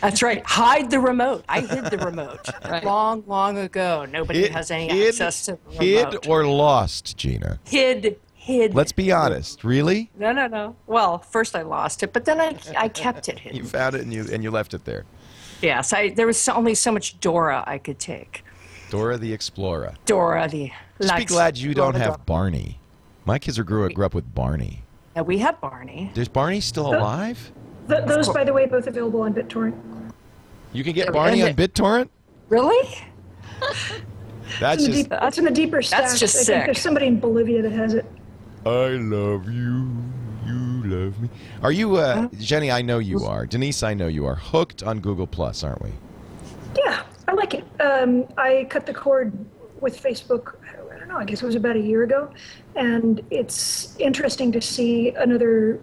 That's right. Hide the remote. I hid the remote Right. long, long ago. Nobody Hid- has any hid- access to the remote. hid or lost, Gina. hid, hid. Let's be honest. Really? No, no, no. Well, first I lost it, but then I, I kept it hidden. You found it and you and you left it there. Yes, I, there was only so much Dora I could take. Dora the Explorer. Dora the. Just be glad you don't Dora. have Barney. My kids are grew, grew up with Barney. Yeah, we had Barney. Is Barney still alive? Th- those, by the way, both available on BitTorrent. You can get Barney on BitTorrent? Really? That's It's in, the just deep, it's in the deeper stacks. just I think there's somebody in Bolivia that has it. I love you. You love me. Are you uh, Xeni, I know you are. Denise, I know you are hooked on Google Plus, aren't we? Yeah, I like it. Um, I cut the cord with Facebook. I don't know. I guess it was about a year ago, and it's interesting to see another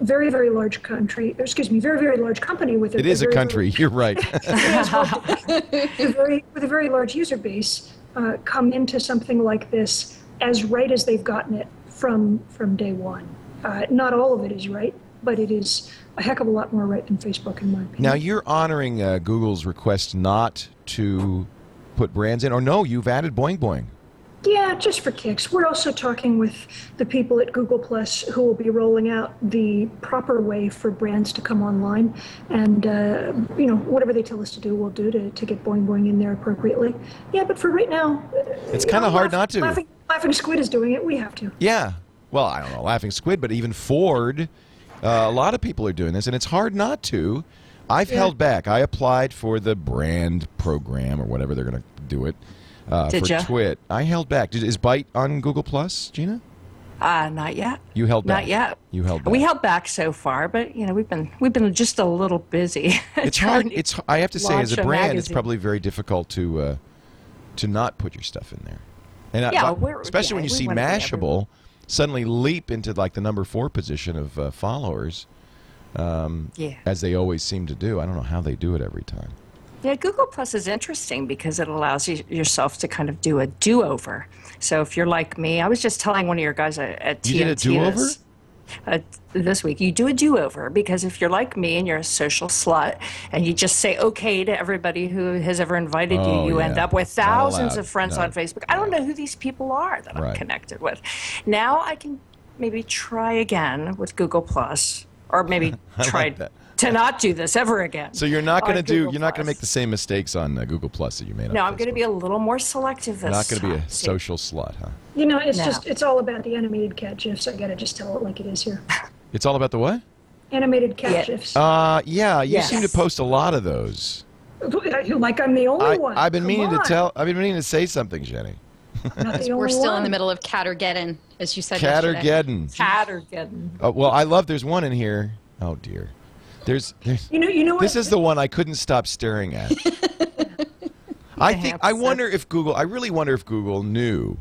very, very large country. Excuse me, very, very large company with a, It is a very, country. You're right. very, a very, with a very large user base uh, come into something like this as right as they've gotten it from from day one. Uh, not all of it is right, but it is a heck of a lot more right than Facebook, in my opinion. now you're honoring uh, Google's request not to put brands in, or no, you've added Boing Boing. Yeah, just for kicks. We're also talking with the people at Google Plus who will be rolling out the proper way for brands to come online. And, uh, you know, whatever they tell us to do, we'll do to, to get Boing Boing in there appropriately. Yeah, but for right now, uh, It's kind of hard Laugh- not to. Laughing, Laughing Squid is doing it. We have to. Yeah. Well, I don't know, Laughing Squid, but even Ford, uh, a lot of people are doing this, and it's hard not to. I've held back. I applied for the brand program or whatever they're going to do it uh, Did for ya? Twit. I held back. Did, is Byte on Google Plus, Gina? Uh, not yet. You held back. Not yet. You held back. We held back so far, but you know we've been we've been just a little busy. It's hard. It's. I have to say, as a a brand, it's probably very difficult to uh, to not put your stuff in there. And I- Yeah, we're- especially yeah, when you see Mashable suddenly leap into like the number four position of uh, followers, yeah. as they always seem to do. I don't know how they do it every time. Yeah, Google Plus is interesting because it allows you yourself to kind of do a do-over. So if you're like me, I was just telling one of your guys at, at You did a do-over? this- uh, this week. You do a do-over because if you're like me and you're a social slut and you just say okay to everybody who has ever invited Oh, you, you end up with thousands of friends No. on Facebook. I don't know who these people are that Right. I'm connected with. Now I can maybe try again with Google Plus, or maybe try that. To not do this ever again. So you're not going to do. Google You're not going to make the same mistakes on uh, Google Plus that you made. No, on I'm going to be a little more selective this You're not going to be a time. See, social slut, huh? You know, it's No. just, it's all about the animated cat gifs. I got to just tell it like it is here. It's all about the what? Animated cat Yeah. gifs. Uh, yeah. You Yes. seem to post a lot of those. like I'm the only I, one. I've been Come meaning to tell. I've been meaning to say something, Xeni. We're only still in the middle of Cattergeddon, as you said yesterday. Cattergeddon. Cattergeddon. Oh, well, I love. There's one in here. Oh dear. There's. there's You know, you know what? this is the one I couldn't stop staring at. I think. I wonder if Google. I really wonder if Google knew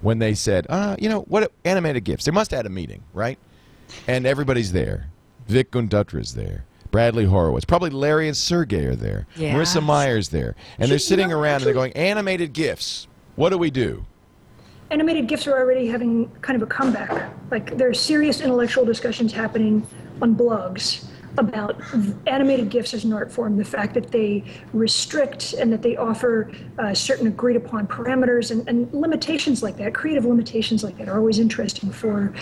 when they said, uh, you know, what animated gifs. They must have had a meeting, right? And everybody's there. Vic Gundotra's there. Bradley Horowitz. Probably Larry and Sergey are there. Yeah. Marissa Mayer's there. And they're sitting around and they're going, animated gifs. What do we do? animated gifs are already having kind of a comeback. Like there are serious intellectual discussions happening on blogs about animated gifs as an art form. The fact that they restrict and that they offer uh, certain agreed upon parameters and, and limitations like that, creative limitations like that, are always interesting for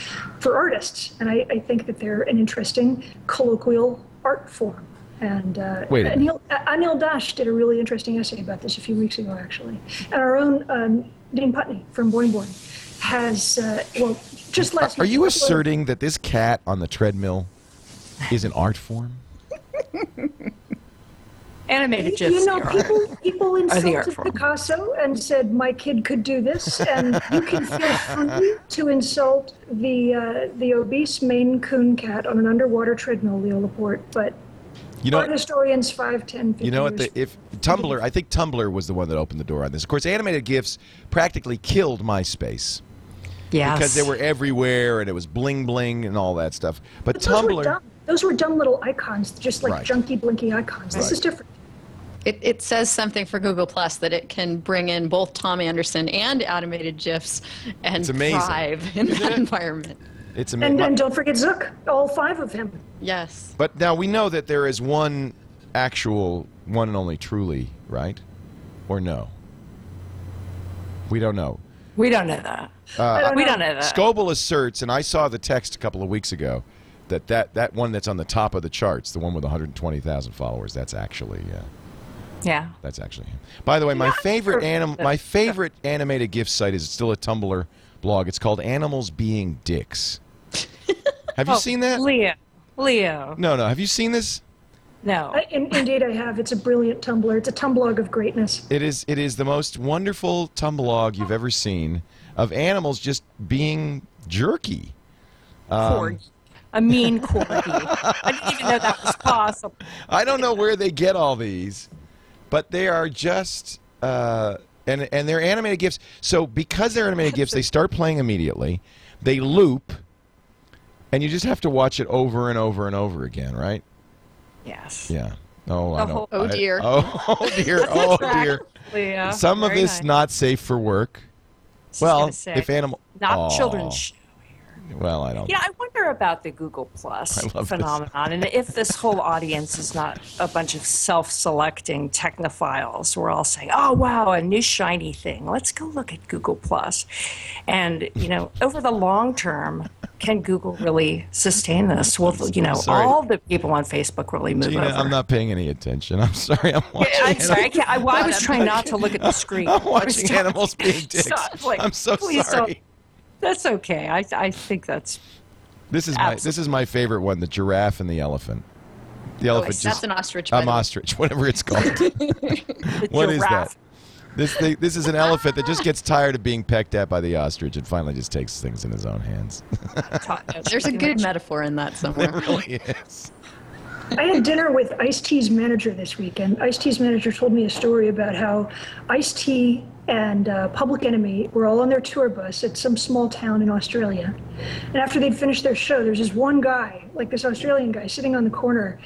for artists. And I, I think that they're an interesting colloquial art form. And uh, Wait. Anil, Anil Dash did a really interesting essay about this a few weeks ago, actually. And our own um, Dean Putney from Boing Boing has, uh, well, just last Are week- you asserting that this cat on the treadmill is an art form? Animated gifs. You know, people people Are the insulted. Picasso and said my kid could do this, and you can feel free to insult the uh, the obese Maine Coon cat on an underwater treadmill, Leo Laporte. But You know, art historians 5, 10, 15 You know what? The, if Tumblr, I think Tumblr was the one that opened the door on this. Of course, animated gifs practically killed MySpace yes. because they were everywhere and it was bling bling and all that stuff. But, But those were Tumblr, dumb. Those were dumb little icons, just like Right. junky, blinky icons. This Right. is different. It, it says something for Google Plus that it can bring in both Tom Anderson and animated GIFs and It's amazing. thrive in Isn't that it? environment. It's amazing. and don't forget Zuck, all five of him. Yes. But now we know that there is one actual, one and only truly, right? Or no? We don't know. We don't know that. I don't we don't know that. Scoble asserts, and I saw the text a couple of weeks ago, that that, that one that's on the top of the charts, the one with 120,000 followers, that's actually uh, yeah. that's actually him. By the way, my favorite anim- my favorite animated GIF site is still a Tumblr blog. It's called Animals Being Dicks. Have you Oh, seen that? Leo. Leo. No, no. Have you seen this? No. I, in, indeed, I have. It's a brilliant Tumblr. It's a Tumblr of greatness. It is it is the most wonderful Tumblr you've ever seen of animals just being jerky. corgi. A mean corgi. I didn't even know that was possible. I don't know where they get all these, but they are just uh, and and they're animated gifs. So because they're animated gifs, they start playing immediately. They loop, and you just have to watch it over and over and over again, right? Yes. Yeah. Oh, I don't. whole- Oh, I- dear. oh, oh dear. Oh dear. Leo. Some of this nice. not safe for work. Well, if animal not Aw. children's. Well, I don't. Yeah, I wonder about the Google Plus I love this. phenomenon, and if this whole audience is not a bunch of self-selecting technophiles. We're all saying, "Oh, wow, a new shiny thing. Let's go look at Google Plus." And you know, over the long term, can Google really sustain this? Will you know Sorry. all the people on Facebook really move Gina, over? I'm not paying any attention. I'm sorry. I'm watching. Yeah, I'm sorry. I, can't, I, well, I was trying not to look at the screen. I'm watching animals being dicks. Stop, like, I'm so sorry. don't- That's okay. I I think that's This is my this is my favorite one: the giraffe and the elephant. The oh, elephant That's just an ostrich. I'm ostrich, whatever it's called. the What is that? This thing, this is an elephant that just gets tired of being pecked at by the ostrich and finally just takes things in his own hands. There's a good metaphor in that somewhere. it really is. I had dinner with Ice T's manager this weekend. Ice T's manager told me a story about how Ice T and uh, Public Enemy were all on their tour bus at some small town in Australia. And after they'd finished their show, there's this one guy, like this Australian guy, sitting on the corner,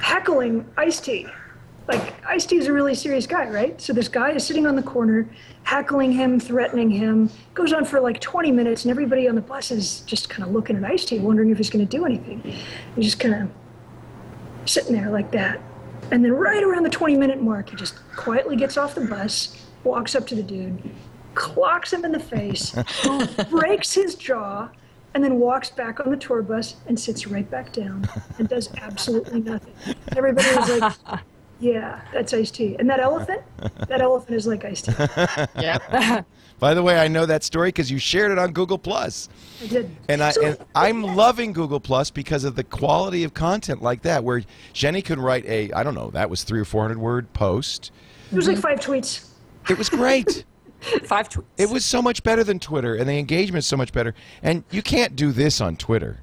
heckling Ice T. Like, Ice T is a really serious guy, right? So this guy is sitting on the corner, heckling him, threatening him. Goes on for like 20 minutes, and everybody on the bus is just kind of looking at Ice T, wondering if he's going to do anything. He's just kind of sitting there like that. And then right around the 20 minute mark, he just quietly gets off the bus, walks up to the dude, clocks him in the face, breaks his jaw, and then walks back on the tour bus and sits right back down and does absolutely nothing. Everybody was like, yeah, that's Ice T. And that elephant, that elephant is like Ice T. yeah. By the way, I know that story because you shared it on Google Plus. I did. And I So- and I'm loving Google Plus because of the quality of content like that, where Xeni could write a I don't know that was three or four hundred word post. It was like five tweets. It was great. Five tweets. it was so much better than Twitter, and the engagement's so much better. And you can't do this on Twitter.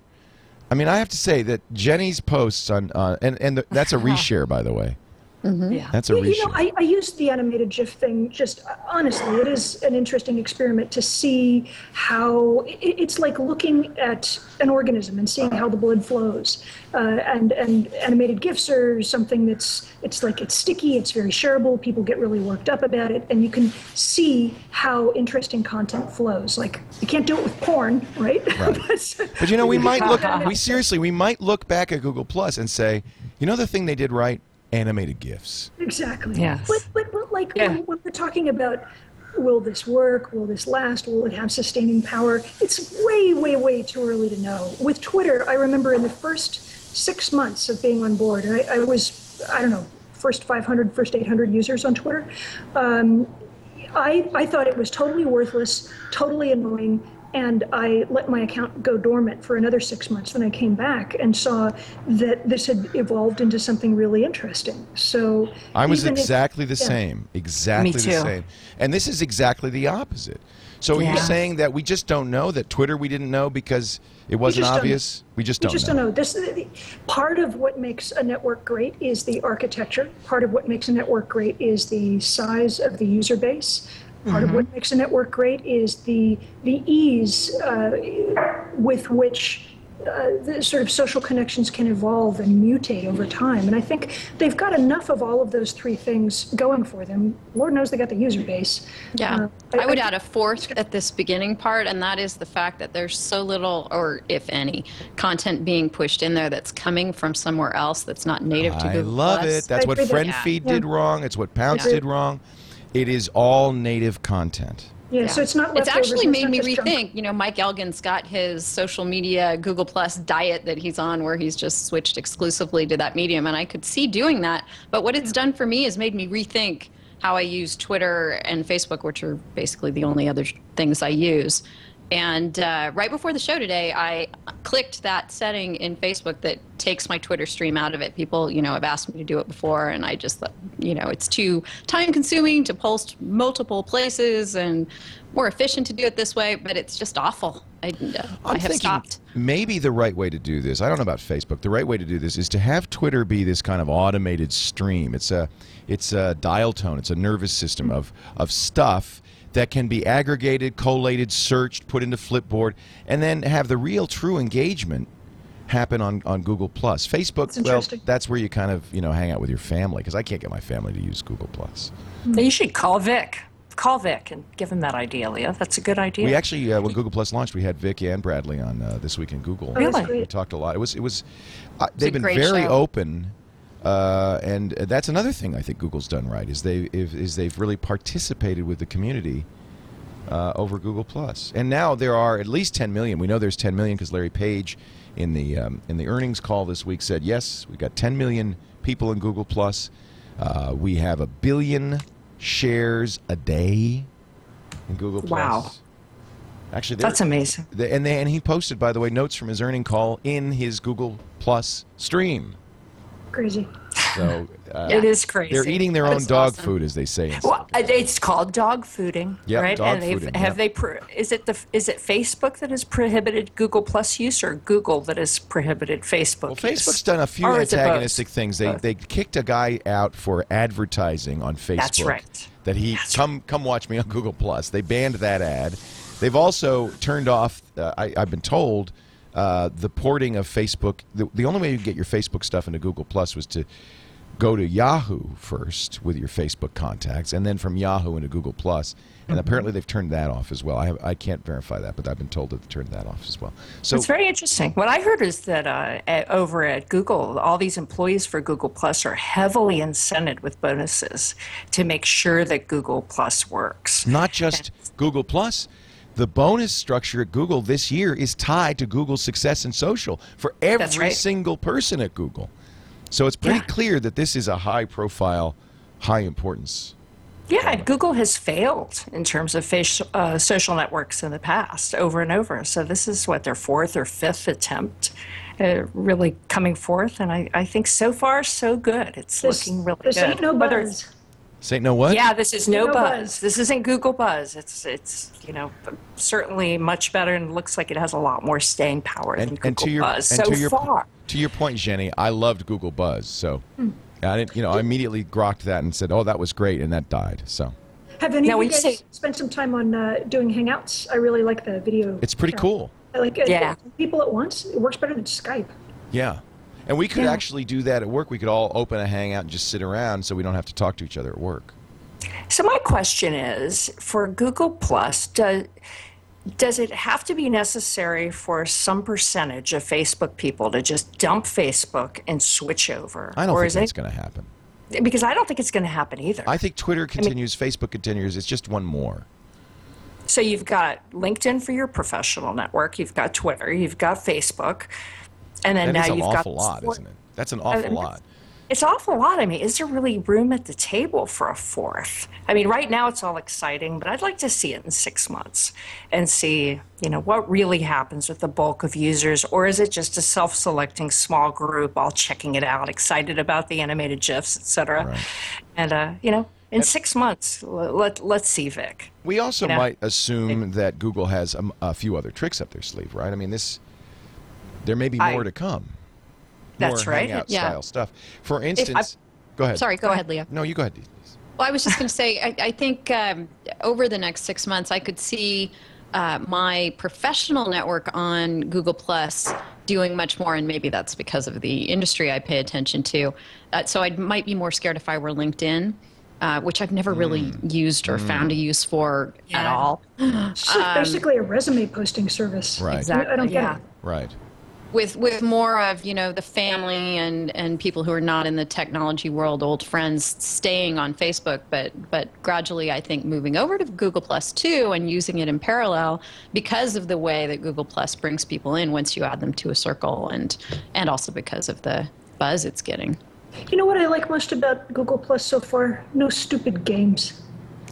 I mean, I have to say that Xeni's posts on uh, and and the, that's a reshare, by the way. Yeah. That's a You, you know, I, I used the animated GIF thing just uh, honestly. It is an interesting experiment to see how it, it's like looking at an organism and seeing how the blood flows. Uh, and and animated GIFs are something that's it's like it's sticky, it's very shareable. People get really worked up about it, and you can see how interesting content flows. Like you can't do it with porn, right? But- But you know, we might look. We seriously, we might look back at Google Plus and say, you know, the thing they did right: animated gifs. Exactly. Yes. But, but, but like Yeah. when, when we're talking about will this work? Will this last? Will it have sustaining power? It's way, way, way too early to know. With Twitter, I remember in the first six months of being on board, I, I was, I don't know, first 500, first 800 users on Twitter. Um, I, I thought it was totally worthless, totally annoying, and I let my account go dormant for another six months. Then I came back and saw that this had evolved into something really interesting. So I was even if- exactly the yeah. same, exactly Me the too. same. And this is exactly the opposite. So Yeah. you're saying that we just don't know that Twitter we didn't know because it wasn't just obvious. We just don't We just know. don't know. This the, part of what makes a network great is the architecture. Part of what makes a network great is the size of the user base. Part of what makes a network great is the the ease uh, with which uh, the sort of social connections can evolve and mutate over time. And I think they've got enough of all of those three things going for them. Lord knows they got the user base. Yeah. Uh, I would add a fourth at this beginning part, and that is the fact that there's so little, or if any, content being pushed in there that's coming from somewhere else that's not native to the. I Google. love Plus. it. That's I what agree with FriendFeed that. did Yeah. wrong. It's what Pownce Yeah. did wrong. It is all native content. Yeah, so it's not. It's actually made not me just junk. rethink. You know, Mike Elgan's got his social media Google Plus diet that he's on, where he's just switched exclusively to that medium, and I could see doing that. But what it's done for me is made me rethink how I use Twitter and Facebook, which are basically the only other things I use. And uh, right before the show today, I clicked that setting in Facebook that takes my Twitter stream out of it. People, you know, have asked me to do it before, and I just, thought, you know, it's too time consuming to post multiple places and more efficient to do it this way, but it's just awful. I, uh, I have stopped. maybe the right way to do this. I don't know about Facebook. The right way to do this is to have Twitter be this kind of automated stream. It's a, it's a dial tone. It's a nervous system of of stuff that can be aggregated, collated, searched, put into Flipboard, and then have the real, true engagement happen on, on Google Plus. Facebook, That's well, that's where you kind of you know hang out with your family because I can't get my family to use Google Plus. You should call Vic. Call Vic and give him that idea, Leah. That's a good idea. We actually, uh, when Google Plus launched, we had Vic and Bradley on uh, this week in Google. Oh, Really? We talked a lot. It was it was uh, they've been very show. open, uh, and that's another thing I think Google's done right is they is, is they've really participated with the community uh, over Google Plus. And now there are at least 10 million. We know there's 10 million because Larry Page in the um, in the earnings call this week said yes, we've got 10 million people in Google Plus. Uh, we have a billion shares a day in Google Plus. Wow. Actually, That's amazing. and they, and he posted, by the way, notes from his earning call in his Google Plus stream. Crazy. So uh, It is crazy. they're eating their That own dog awesome. food, as they say. Well, Silicon it's called dog fooding, Yep, right? dog and they've, fooding, have yep. they? Pro- is it the? Is it Facebook that has prohibited Google Plus use, or Google that has prohibited Facebook? Well, use? Facebook's done a few Or is it both? antagonistic things. They Both. they kicked a guy out for advertising on Facebook. That's right. That he That's come come watch me on Google Plus. They banned that ad. They've also turned off. Uh, I, I've been told uh, the porting of Facebook. The, the only way you could get your Facebook stuff into Google Plus was to go to Yahoo first with your Facebook contacts, and then from Yahoo into Google Plus. And apparently they've turned that off as well. I have, I can't verify that, but I've been told that they turned that off as well. So It's very interesting. What I heard is that uh, at, over at Google, all these employees for Google Plus are heavily incented with bonuses to make sure that Google Plus works. not just Google Plus. The bonus structure at Google this year is tied to Google's success in social for every right. single person at Google. So it's pretty Yeah. clear that this is a high profile, high importance. Yeah, and Google has failed in terms of face, uh, social networks in the past over and over. So this is what their fourth or fifth attempt, uh, really coming forth, and I, I think so far so good. It's This, looking really this good. ain't no Whether buzz. Say no what? Yeah, this is no, No buzz. buzz. This isn't Google Buzz. It's it's you know certainly much better and looks like it has a lot more staying power than Google and to your Buzz and so to your far. to your point, Xeni, I loved Google Buzz. So Hmm. I didn't, you know, I immediately grokked that and said, "Oh, that was great," and that died. So Have any Now, of you you guys say- spent some time on uh, doing Hangouts? I really like the video. it's pretty chat. cool. I like it. Yeah. People at once. It works better than Skype. Yeah. And we could Yeah. actually do that at work. We could all open a hangout and just sit around so we don't have to talk to each other at work. So my question is, for Google Plus, does does it have to be necessary for some percentage of Facebook people to just dump Facebook and switch over? I don't or think is that's going to happen. because I don't think it's going to happen either. I think Twitter continues, Facebook continues. It's just one more. So you've got LinkedIn for your professional network, you've got Twitter, you've got Facebook, and then That now is an you've awful got lot, isn't it? That's an awful mean, lot. It's an awful lot. I mean, is there really room at the table for a fourth? I mean, right now it's all exciting, but I'd like to see it in six months and see, you know, what really happens with the bulk of users, or is it just a self-selecting small group all checking it out, excited about the animated gifs, et cetera? Right. And uh, you know, in six months, let, let let's see, Vic. We also You know? might assume that Google has a, a few other tricks up their sleeve, right? I mean, this there may be I- more to come. That's more right. Hangout Yeah. style stuff. For instance, go ahead. Sorry, go ahead, Leah. No, you go ahead. Well, I was just going to say, I, I think um, over the next six months, I could see uh, my professional network on Google Plus doing much more, and maybe that's because of the industry I pay attention to. Uh, so I might be more scared if I were LinkedIn. Uh, which I've never really used or found a use for at all. It's like basically a resume posting service. Right. Exactly. I don't get yeah. it. Right. With with more of you know the family and and people who are not in the technology world old friends staying on facebook but but gradually i think moving over to google plus too and using it in parallel because of the way that google plus brings people in once you add them to a circle and and also because of the buzz it's getting You know what I like most about Google Plus so far? No stupid games.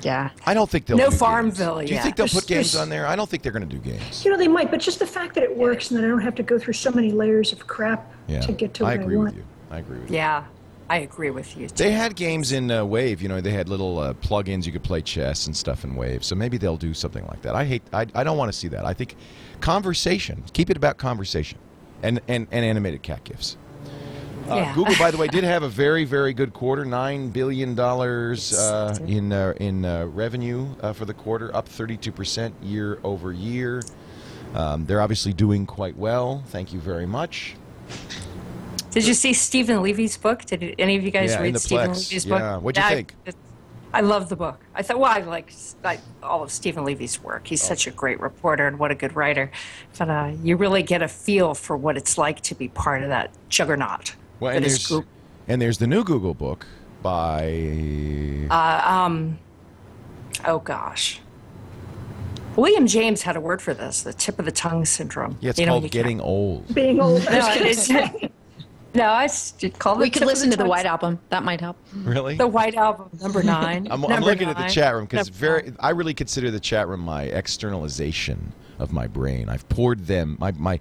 Yeah I don't think they'll No do Farmville Games. Do you yet. think they'll There's- put games on there? I don't think they're going to do games. You know, they might, but just the fact that it works and that I don't have to go through so many layers of crap Yeah. to get to what I I, agree want. with you. I agree with you. Yeah, I agree with you. They had games in uh, Wave. You know, they had little uh, plugins you could play chess and stuff in Wave. So maybe they'll do something like that. I hate. I, I don't want to see that. I think conversation. Keep it about conversation, and and, and animated cat gifs. Uh, Yeah. Google, by the way, did have a very, very good quarter. Nine billion dollars uh, in uh, in uh, revenue uh, for the quarter, up thirty-two percent year over year. Um, they're obviously doing quite well. Thank you very much. Did you see Steven Levy's book? Did any of you guys Yeah, read Steven Plex. Levy's book? Yeah. What'd you I- think? I love the book. I thought, well, I like, like all of Steven Levy's work. Oh. He's such a great reporter and what a good writer. But uh, you really get a feel for what it's like to be part of that juggernaut. Well, and there's Google. and there's the new Google book by uh, um, Oh gosh. William James had a word for this, the tip of the tongue syndrome. yeah, it's You know, called you can't- Getting Old. Being old. No, gonna it's, say. No, I s- call it we the could tip of listen to the white album that might help Really? The White Album, number nine. I'm, I'm Number looking at the chat room because very. nine. I really consider the chat room my externalization of my brain. I've poured them. My my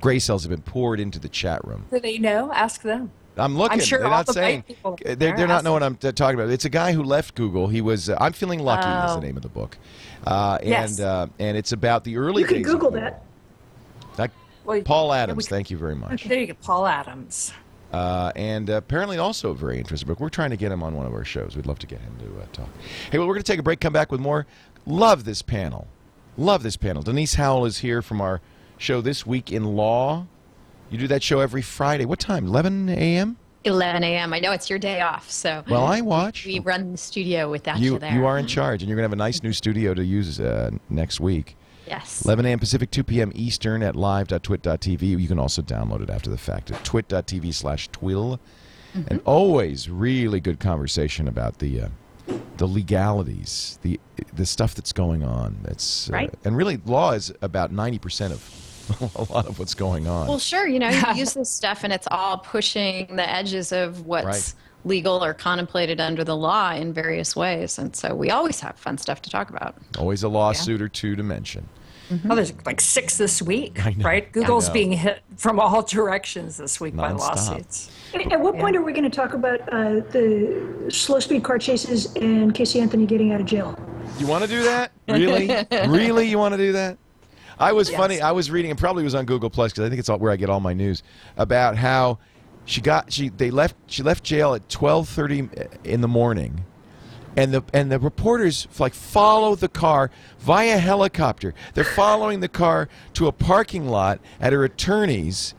gray cells have been poured into the chat room. Do they know? Ask them. I'm looking. I'm sure they're all not the saying. white people They're, there they're not knowing what I'm talking about. It's a guy who left Google. He was. Uh, I'm feeling lucky. Is the Oh. name of the book, uh, and uh, and it's about the early You can days. Google Google. that. Like, Well, Paul Adams. we- thank you very much. There you go, Paul Adams. Uh, and uh, apparently also a very interesting book. We're trying to get him on one of our shows. We'd love to get him to uh, talk. Hey, well, we're going to take a break, come back with more. Love this panel. Love this panel. Denise Howell is here from our show This Week in Law. You do that show every Friday. What time? 11 a.m.? 11 a.m i know it's your day off so Well, I watch. we run the studio without you, You, there you are in charge, and you're going to have a nice new studio to use uh, next week. Yes 11 a.m. Pacific, 2 p.m. Eastern at live.twit.tv. You can also download it after the fact at twit.tv slash twill. And always really good conversation about the uh, the legalities, the the stuff that's going on. That's uh, Right. and really law is about 90% of a lot of what's going on. Well, sure. You know, you use this stuff and it's all pushing the edges of what's Right. legal or contemplated under the law in various ways. And so we always have fun stuff to talk about. always a lawsuit or two to mention. Oh, there's like six this week, right? Google's being hit from all directions this week by lawsuits. At what point are we going to talk about uh, the slow speed car chases and Casey Anthony getting out of jail? You want to do that? Really? really? You want to do that? I was funny. I was reading, and probably was on Google Plus because I think it's all, where I get all my news about how she got she they left she left jail at twelve thirty in the morning, and the and the reporters like follow the car via helicopter. They're following the car to a parking lot at her attorney's,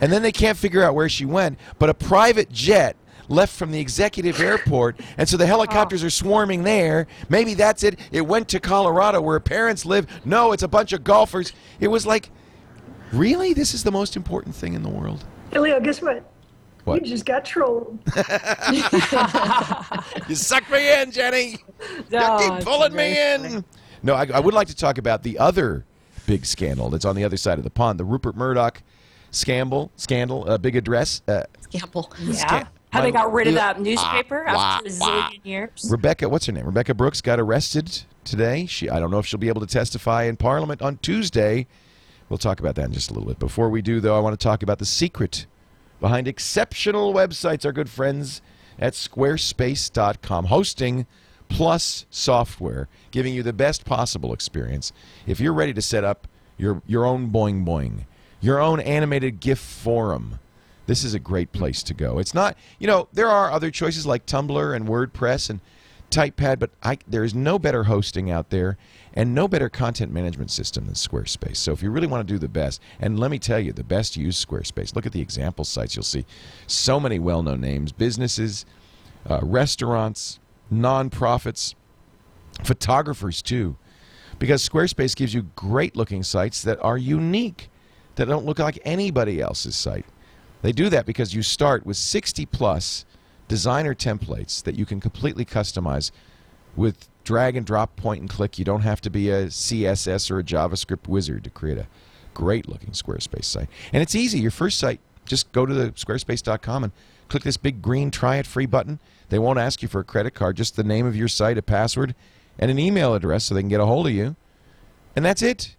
and then they can't figure out where she went. But a private jet left from the executive airport, and so the helicopters are swarming there. Maybe that's it. It went to Colorado where her parents live. No, it's a bunch of golfers. It was like, really? This is the most important thing in the world? Hey, Leo, guess what? What? You just got trolled. You sucked me in, Xeni. You Oh, keep pulling me very in. No, I, I would like to talk about the other big scandal that's on the other side of the pond, the Rupert Murdoch scandal. Scandal, uh, big address. Uh, Gamble. Yeah. How they got rid of that newspaper wah, after a wah. zillion years. Rebecca, what's her name? Rebekah Brooks got arrested today. She, I don't know if she'll be able to testify in Parliament on Tuesday. We'll talk about that in just a little bit. Before we do, though, I want to talk about the secret behind exceptional websites. Our good friends at Squarespace.com, hosting plus software, giving you the best possible experience. If you're ready to set up your your own boing boing, your own animated GIF forum, this is a great place to go. It's not, you know, there are other choices like Tumblr and WordPress, and Typepad, but I, there is no better hosting out there and no better content management system than Squarespace. So if you really want to do the best, and let me tell you, the best use Squarespace. Look at the example sites. You'll see so many well-known names, businesses, uh, restaurants, nonprofits, photographers too, because Squarespace gives you great-looking sites that are unique, that don't look like anybody else's site. They do that because you start with 60 plus designer templates that you can completely customize with drag and drop, point and click. You don't have to be a CSS or a JavaScript wizard to create a great looking Squarespace site. And it's easy. Your first site, just go to the squarespace.com and click this big green try it free button. They won't ask you for a credit card, just the name of your site, a password, and an email address so they can get a hold of you. And that's it.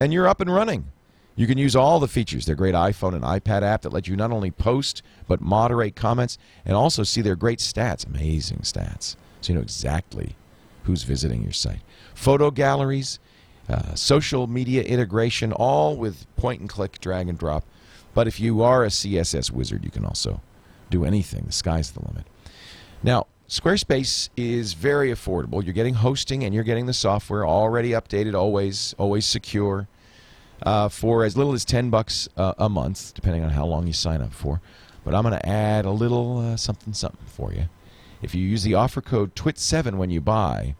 And you're up and running. You can use all the features, their great iPhone and iPad app that let you not only post but moderate comments and also see their great stats, amazing stats. So you know exactly who's visiting your site. Photo galleries, uh, social media integration, all with point and click, drag and drop. But if you are a CSS wizard, you can also do anything. The sky's the limit. Now, Squarespace is very affordable. You're getting hosting and you're getting the software already updated, always, always secure, uh, for as little as 10 bucks uh, a month, depending on how long you sign up for. But I'm going to add a little uh, something, something for you. If you use the offer code TWIT7 when you buy,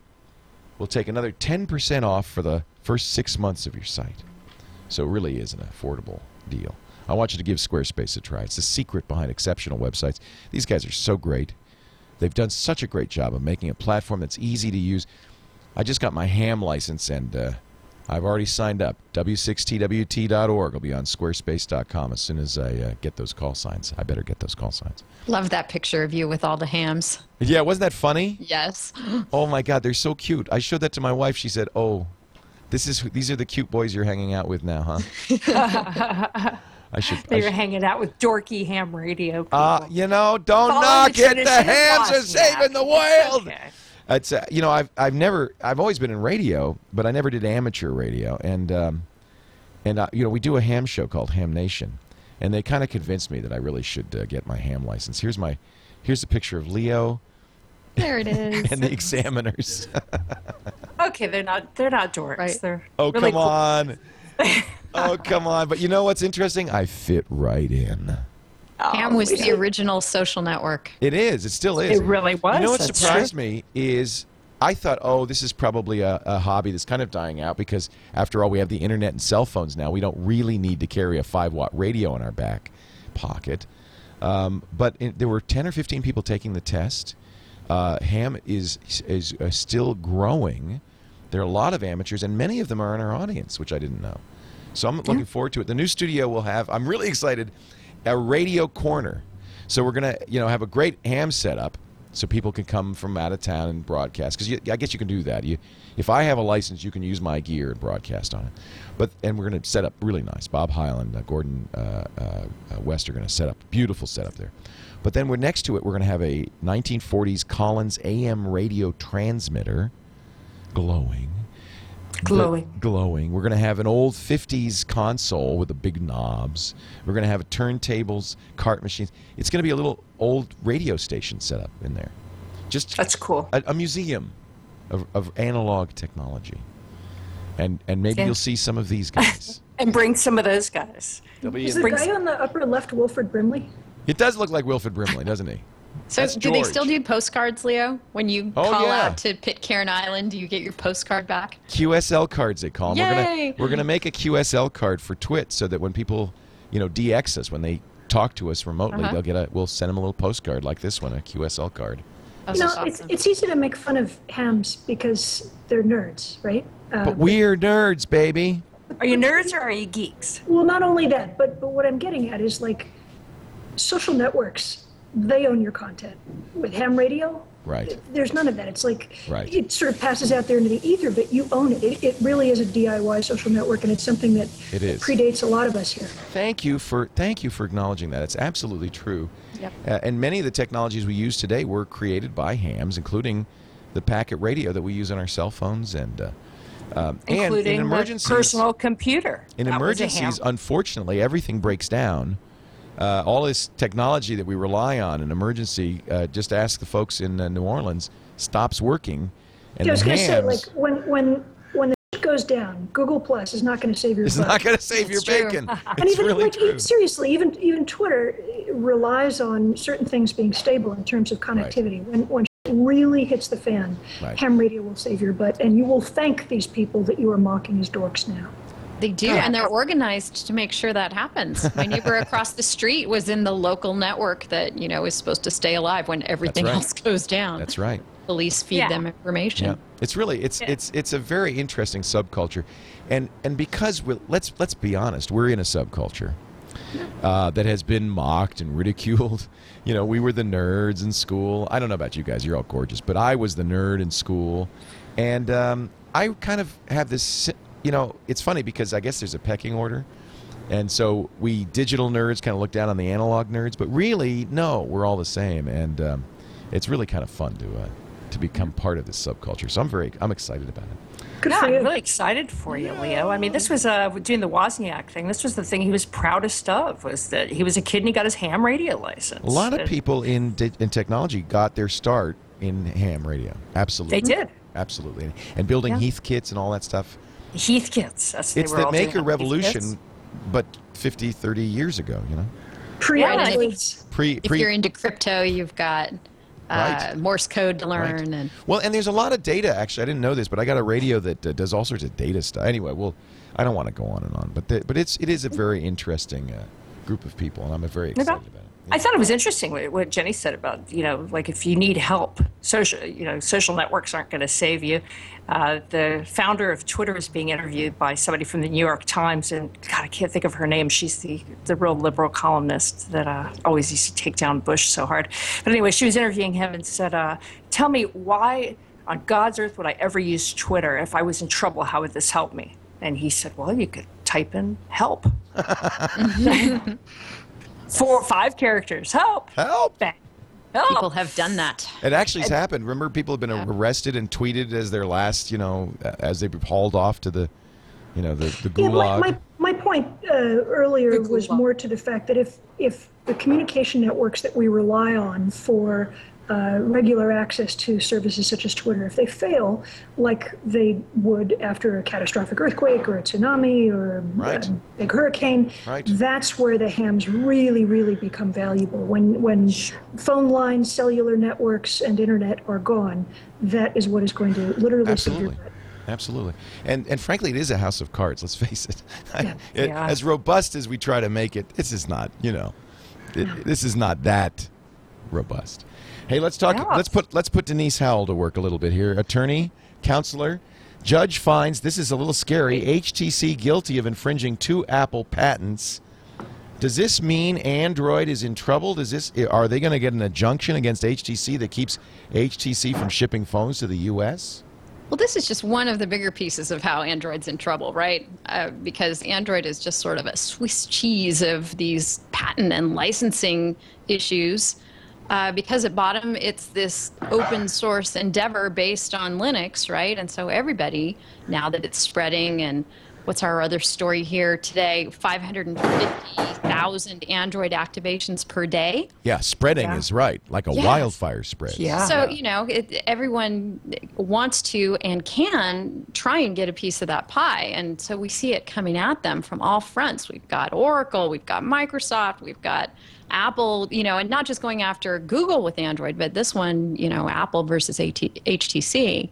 we'll take another 10% off for the first six months of your site. So it really is an affordable deal. I want you to give Squarespace a try. It's the secret behind exceptional websites. These guys are so great. They've done such a great job of making a platform that's easy to use. I just got my ham license and uh, I've already signed up. W6TWT.org will be on squarespace.com as soon as I uh, get those call signs. I better get those call signs. Love that picture of you with all the hams. Yeah, wasn't that funny? Yes. Oh my God, they're so cute. I showed that to my wife. She said, "Oh, this is these are the cute boys you're hanging out with now, huh?" I should. They I were should- hanging out with dorky ham radio people. Uh, you know, don't Follow knock the it. The hams are saving the world. Okay. It's uh, you know I've I've never I've always been in radio, but I never did amateur radio, and um, and uh, you know we do a ham show called Ham Nation, and they kind of convinced me that I really should uh, get my ham license. Here's my here's a picture of Leo There it is. and the examiners. Okay, they're not they're not dorks. Right. They're oh really come cool. on. Oh come on! But you know what's interesting? I fit right in. Ham was Oh, the original social network. It is. It still is. It really was. You know what That's surprised true. me is I thought, oh, this is probably a, a hobby that's kind of dying out because after all, we have the internet and cell phones now. We don't really need to carry a five watt radio in our back pocket. Um, but in, there were ten or fifteen people taking the test. Uh, ham is is uh, still growing. There are a lot of amateurs, and many of them are in our audience, which I didn't know. So I'm looking forward to it. The new studio will have. I'm really excited. A radio corner. So we're gonna, you know, have a great ham setup, so people can come from out of town and broadcast. Because I guess you can do that. You, if I have a license, you can use my gear and broadcast on it. But and we're gonna set up really nice. Bob Hyland, uh, Gordon uh, uh, uh, West are gonna set up beautiful setup there. But then we're next to it. We're gonna have a 1940s Collins AM radio transmitter, glowing Glowing. the- glowing. We're going to have an old 50s console with the big knobs. We're going to have turntables, cart machines. It's going to be a little old radio station set up in there. Just That's cool. a, a museum of, of analog technology. And and maybe Yeah. you'll see some of these guys. And bring some of those guys. Is the guy on the upper left Wilford Brimley? it does look like Wilford Brimley, doesn't he? So That's do they still do postcards, Leo? When you Oh, call yeah. out to Pitcairn Island, do you get your postcard back? QSL cards they call them. We're Yay! gonna we're gonna make a QSL card for Twit so that when people, you know, DX us when they talk to us remotely, Uh-huh. they'll get a we'll send them a little postcard like this one, a QSL card. That's you know, just it's, it's easy to make fun of hams because they're nerds, right? Uh, But we're nerds, baby. Are you nerds or are you geeks? Well, not only that, but but what I'm getting at is like social networks. They own your content. With ham radio, Right. there's none of that. It's like Right. it sort of passes out there into the ether, but you own it. it. It really is a DIY social network, and it's something that It is. predates a lot of us here. Thank you for thank you for acknowledging that. It's absolutely true. Yep. Uh, and many of the technologies we use today were created by hams, including the packet radio that we use on our cell phones and uh, um, and Including in emergencies. personal computer. in That emergencies, unfortunately, everything breaks down. Uh, all this technology that we rely on in emergency, uh, just ask the folks in uh, New Orleans, stops working. And Yeah, I was going to say, like when when when the shit goes down, Google Plus is not going to save your. is butt. not going to save your true. bacon. and It's even really like true. seriously, even even Twitter relies on certain things being stable in terms of connectivity. When when shit really hits the fan, Right. ham radio will save your butt, and you will thank these people that you are mocking as dorks now. They do, and they're organized to make sure that happens. My neighbor across the street was in the local network that you know is supposed to stay alive when everything right. else goes down. That's right. Police feed Yeah. them information. Yeah, it's really it's it's it's a very interesting subculture, and and because we let's let's be honest, we're in a subculture uh, that has been mocked and ridiculed. You know, we were the nerds in school. I don't know about you guys; you're all gorgeous, but I was the nerd in school, and um, I kind of have this. You know, it's funny because I guess there's a pecking order. And so we digital nerds kind of look down on the analog nerds, but really, no, we're all the same, and um, it's really kind of fun to uh, to become part of this subculture. So I'm very I'm excited about it. Good Yeah. I'm really excited for you, Leo. I mean, this was uh, doing the Wozniak thing. This was the thing he was proudest of was that he was a kid and he got his ham radio license. A lot of people in di- in technology got their start in ham radio. Absolutely, They did. Absolutely, and building Yeah. Heath kits and all that stuff. Heathkits. That's, It's were the all maker revolution, but 50, 30 years ago. You know, Pre Yeah, and I think- Androids. pre If pre. you're into crypto, you've got uh, Right. Morse code to Right. learn, and Well, and there's a lot of data. Actually, I didn't know this, but I got a radio that uh, does all sorts of data stuff. Anyway, well, I don't want to go on and on, but the, but it's it is a very interesting uh, group of people, and I'm very excited about it. I thought it was interesting what, what Jenny said about you know like if you need help, social you know social networks aren't going to save you. Uh, the founder of Twitter is being interviewed by somebody from the New York Times, and God, I can't think of her name. She's the the real liberal columnist that uh, always used to take down Bush so hard. But anyway, she was interviewing him and said, uh, "Tell me why on God's earth would I ever use Twitter? If I was in trouble, how would this help me?" And he said, "Well, you could type in help." Four, five characters. Help! Help! Bang. Help! people have done that. It actually has happened. Remember, people have been arrested and tweeted as their last, you know, as they've been hauled off to the, you know, the, the Yeah, my, my, my point uh, earlier was more to the fact that if, if the communication networks that we rely on for uh, regular access to services such as Twitter, if they fail, like they would after a catastrophic earthquake or a tsunami or Right. a big hurricane, Right. that's where the hams really, really become valuable. When, when phone lines, cellular networks, and internet are gone, that is what is going to literally save your Absolutely. Absolutely. And and frankly, it is a house of cards. Let's face it. It- Yeah. As robust as we try to make it, this is not. You know, it, this is not that robust. Hey, let's talk. Yeah. Let's put let's put Denise Howell to work a little bit here. Attorney, counselor, judge finds this is a little scary. HTC guilty of infringing two Apple patents. Does this mean Android is in trouble? Does this are they going to get an injunction against HTC that keeps HTC from shipping phones to the U.S.? Well, this is just one of the bigger pieces of how Android's in trouble, right? Uh, because Android is just sort of a Swiss cheese of these patent and licensing issues. Uh, because at bottom, it's this open source endeavor based on Linux, right? And so everybody, now that it's spreading, and what's our other story here today? 550,000 Android activations per day. Yeah, spreading Yeah. is right, like a Yes. wildfire spread. Yeah. So you know, it, everyone wants to and can try and get a piece of that pie, and so we see it coming at them from all fronts. We've got Oracle, we've got Microsoft, we've got Apple, you know, and not just going after Google with Android, but this one, you know, Apple versus AT, HTC.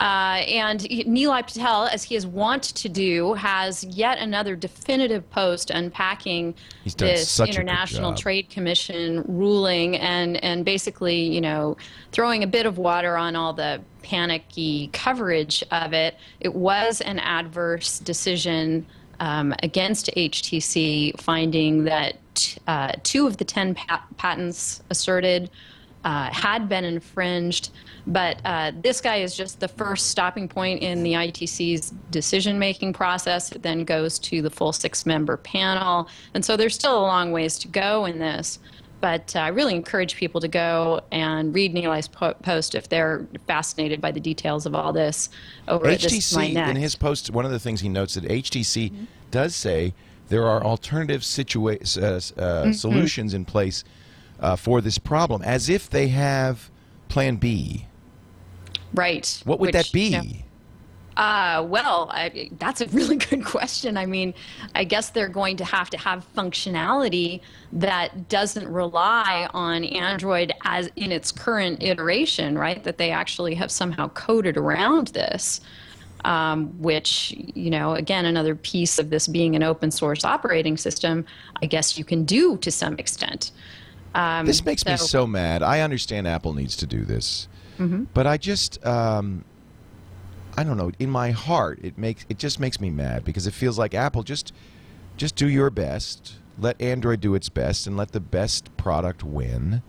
Uh, and Nilay Patel, as he is wont to do, has yet another definitive post unpacking this such a good International. Trade Commission ruling and, and basically, you know, throwing a bit of water on all the panicky coverage of it. It was an adverse decision um, against HTC, finding that uh, two of the 10 pa- patents asserted uh, had been infringed. But uh, this guy is just the first stopping point in the ITC's decision making process. It then goes to the full six member panel. And so there's still a long ways to go in this. But uh, I really encourage people to go and read Nilay's po- post if they're fascinated by the details of all this over at this My HTC, in his post, one of the things he notes that HTC does say there are alternative situa- uh, uh, Mm-hmm. solutions in place uh, for this problem, as if they have Plan B. Right. What would which, that be? know, uh, well, I, that's a really good question. I mean, I guess they're going to have to have functionality that doesn't rely on Android as in its current iteration, right? That they actually have somehow coded around this. Um, which, you know, again, another piece of this being an open source operating system, I guess you can do to some extent. Um, This makes me so mad. I understand Apple needs to do this, Mm-hmm. but I just, um, I don't know. In my heart, it makes it just makes me mad because it feels like Apple just, just do your best. Let Android do its best and let the best product win.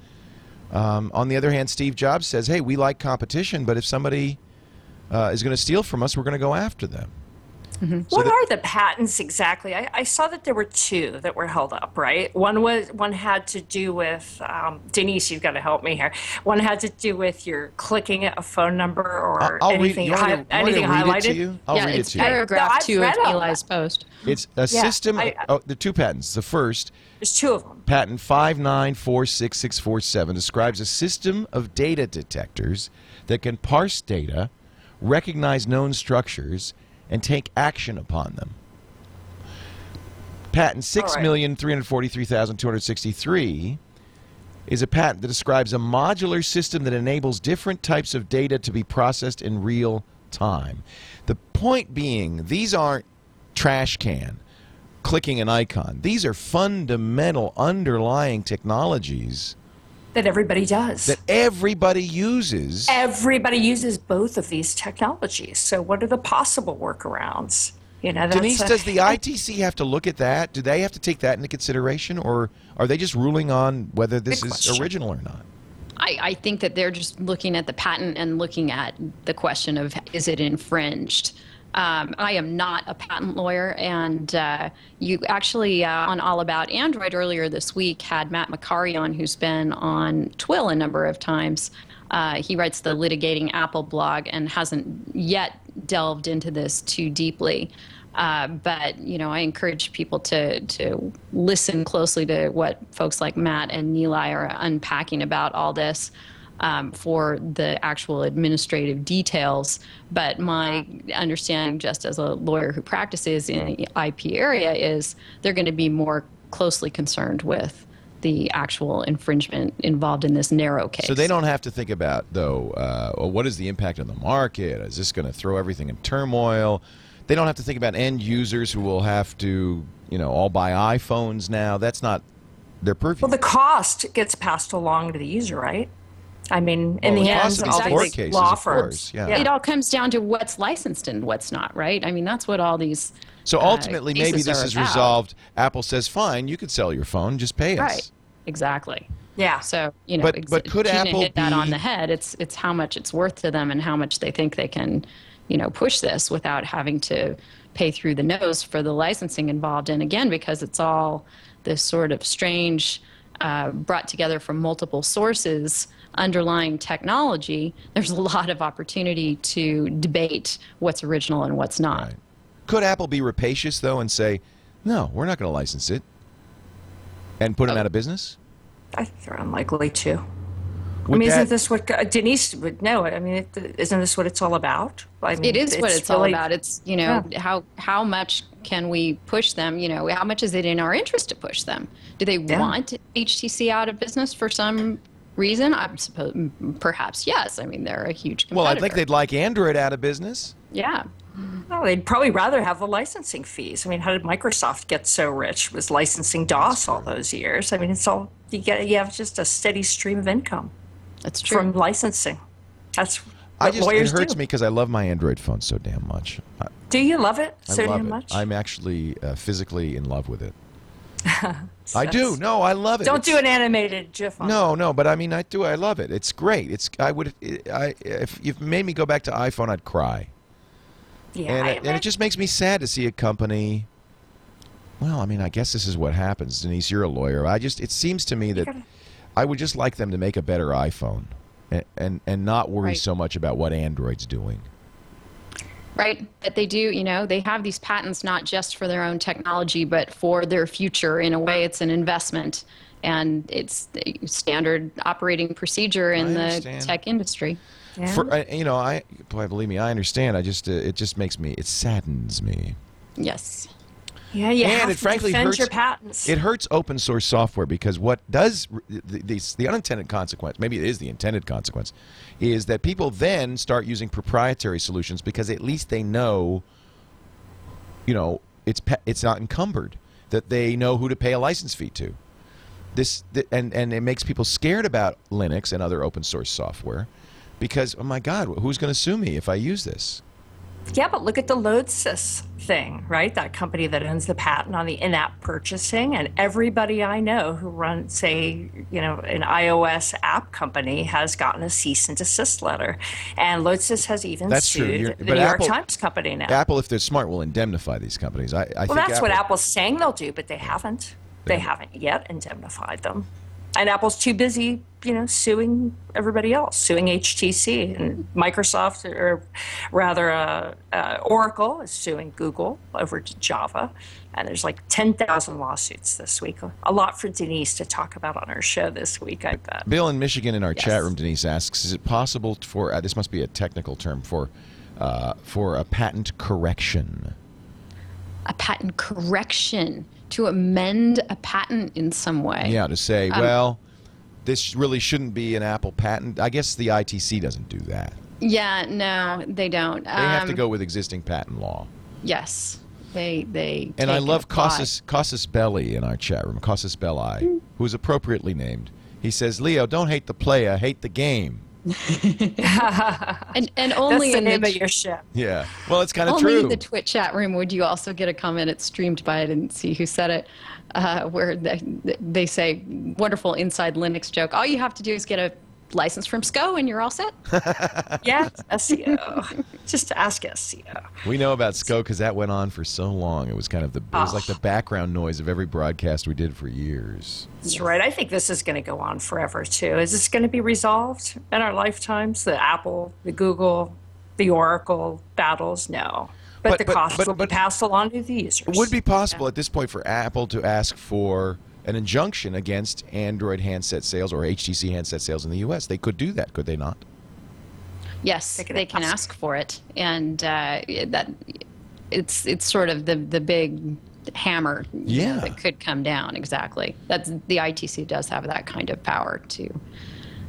Um, on the other hand, Steve Jobs says, "Hey, we like competition, but if somebody uh, is going to steal from us, we're going to go after them." what that- are the patents exactly? I, I saw that there were two that were held up, right? One was one had to do with um, Denise. You've got to help me here. One had to do with your clicking a phone number or I'll, I'll read. anything, You want hi- you want me to anything read highlighted. it to you? I'll yeah, read it's it to you. paragraph I've two read of Eli's that. post. It's a Yeah, system. I- oh, the two patents. The first There's two of them. Patent 5946647 describes a system of data detectors that can parse data, recognize known structures, and take action upon them. Patent All right. 6343263 is a patent that describes a modular system that enables different types of data to be processed in real time. The point being, these aren't trash can clicking an icon. These are fundamental underlying technologies That everybody does. that everybody uses. everybody uses both of these technologies. So, what are the possible workarounds? You know, that's Denise, a- does the ITC have to look at that? Do they have to take that into consideration, or are they just ruling on whether this is question. original or not? I, I think that they're just looking at the patent and looking at the question of is it infringed. Um, I am not a patent lawyer, and uh, you actually uh, on All About Android earlier this week had Matt Macari on, who's been on TWiL a number of times. Uh, he writes the Litigating Apple blog and hasn't yet delved into this too deeply. Uh, but you know, I encourage people to to listen closely to what folks like Matt and Nilay are unpacking about all this um, for the actual administrative details. But my understanding, just as a lawyer who practices in the IP area, is they're going to be more closely concerned with the actual infringement involved in this narrow case. So they don't have to think about though. Uh, well, what is the impact on the market? Is this going to throw everything in turmoil? They don't have to think about end users who will have to, you know, all buy iPhones now. That's not their purview. well, the cost gets passed along to the user, right? I mean, in Well, the the end, cost these all court these cases, law firms. Course, yeah. It all comes down to what's licensed and what's not, right? I mean, that's what all these. so uh, ultimately, maybe this is about. resolved. Apple says, "Fine, you can sell your phone. Just pay us." Right. Exactly. Yeah. So you know, But- ex- but could Apple hit that on the head? It's it's how much it's worth to them and how much they think they can, you know, push this without having to pay through the nose for the licensing involved. And again, because it's all this sort of strange, uh, brought together from multiple sources underlying technology, there's a lot of opportunity to debate what's original and what's not. Right. Could Apple be rapacious though and say, "No, we're not going to license it," and put them out of business? I think they're unlikely to. I mean, that- isn't this what Denise would know? I mean, it, isn't this what it's all about? I mean, It is what it's all really- about. It's you know how how much can we push them? You know how much is it in our interest to push them? Do they Yeah. want HTC out of business for some reason? I suppose perhaps yes. I mean they're a huge competitor. well, I think they'd like Android out of business. yeah. Well, they'd probably rather have the licensing fees. I mean, how did Microsoft get so rich? Was licensing DOS all those years? I mean, it's all you get. You have just a steady stream of income That's true. from licensing. That's what I just it hurts do. me because I love my Android phone so damn much. Do you love it I so love damn it. much? I'm actually uh, physically in love with it. I do. No, I love it. Don't It's- do an animated GIF on No, no, but I mean, I do. I love it. It's great. It's. I would. I if you've made me go back to iPhone, I'd cry. Yeah, and I- it, and it just makes me sad to see a company. Well, I mean, I guess this is what happens, Denise. You're a lawyer. I just. It seems to me that gotta- I would just like them to make a better iPhone, and and, and not worry Right. so much about what Android's doing. Right. But they do, you know, they have these patents not just for their own technology, but for their future. In a way, it's an investment and it's the standard operating procedure in the tech industry. Yeah. For uh, you know, I boy, believe me, I understand. I just uh, it just makes me it saddens me. Yes. Yeah, you and have it to frankly defend hurts your patents. It hurts open source software because what does the, the, the unintended consequence, maybe it is the intended consequence, is that people then start using proprietary solutions because at least they know, you know, it's it's not encumbered, that they know who to pay a license fee to. This th- and and it makes people scared about Linux and other open source software because oh my God, who's going to sue me if I use this? Yeah, but look at the Lodsys thing, right? That company that owns the patent on the in-app purchasing, and everybody I know who runs, say, you know, an iOS app company has gotten a cease and desist letter, and Lodsys has even That's sued You're- the New York Times company now. Apple, if they're smart, will indemnify these companies. I, I well, think that's what Apple's saying they'll do, but they haven't. They haven't yet indemnified them. And Apple's too busy, you know, suing everybody else, suing HTC and Microsoft, or rather, uh, uh, Oracle is suing Google over Java. And there's like 10,000 lawsuits this week. A lot for Denise to talk about on her show this week, I bet. Bill in Michigan in our chat room, Denise asks, is it possible for uh, this must be a technical term for uh, for a patent correction? A patent correction to amend a patent in some way. Yeah, to say, Um, well, this really shouldn't be an Apple patent. I guess the ITC doesn't do that. Yeah, no, they don't. They have to Um, go with existing patent law. Yes, they they. And I love apply. Casus, Casus Belli in our chat room, Casus Belli, who's appropriately named. He says, Leo, don't hate the player, hate the game. and and That's only the in the name of your show. Yeah. Well, it's kind of only in the Twit chat room would you also get a comment. It's streamed by I didn't see who said it, uh, where they, they say wonderful inside Linux joke. All you have to do is get a license from SCO and you're all set. Yeah, SCO. Just ask SCO. We know about SCO because that went on for so long. It was kind of the it was like the ah. background noise of every broadcast we did for years. That's right. I think this is going to go on forever too. Is this going to be resolved in our lifetimes? The Apple, the Google, the Oracle battles? No. But, But- the but- cost but- will but- be passed along to the users. It would be possible at this point for Apple to ask for an injunction against Android handset sales or HTC handset sales in the U.S. They could do that, could they not? Yes, They can ask. ask for it, and uh, that it's it's sort of the the big hammer you know, that could come down. Exactly. That's the ITC does have that kind of power to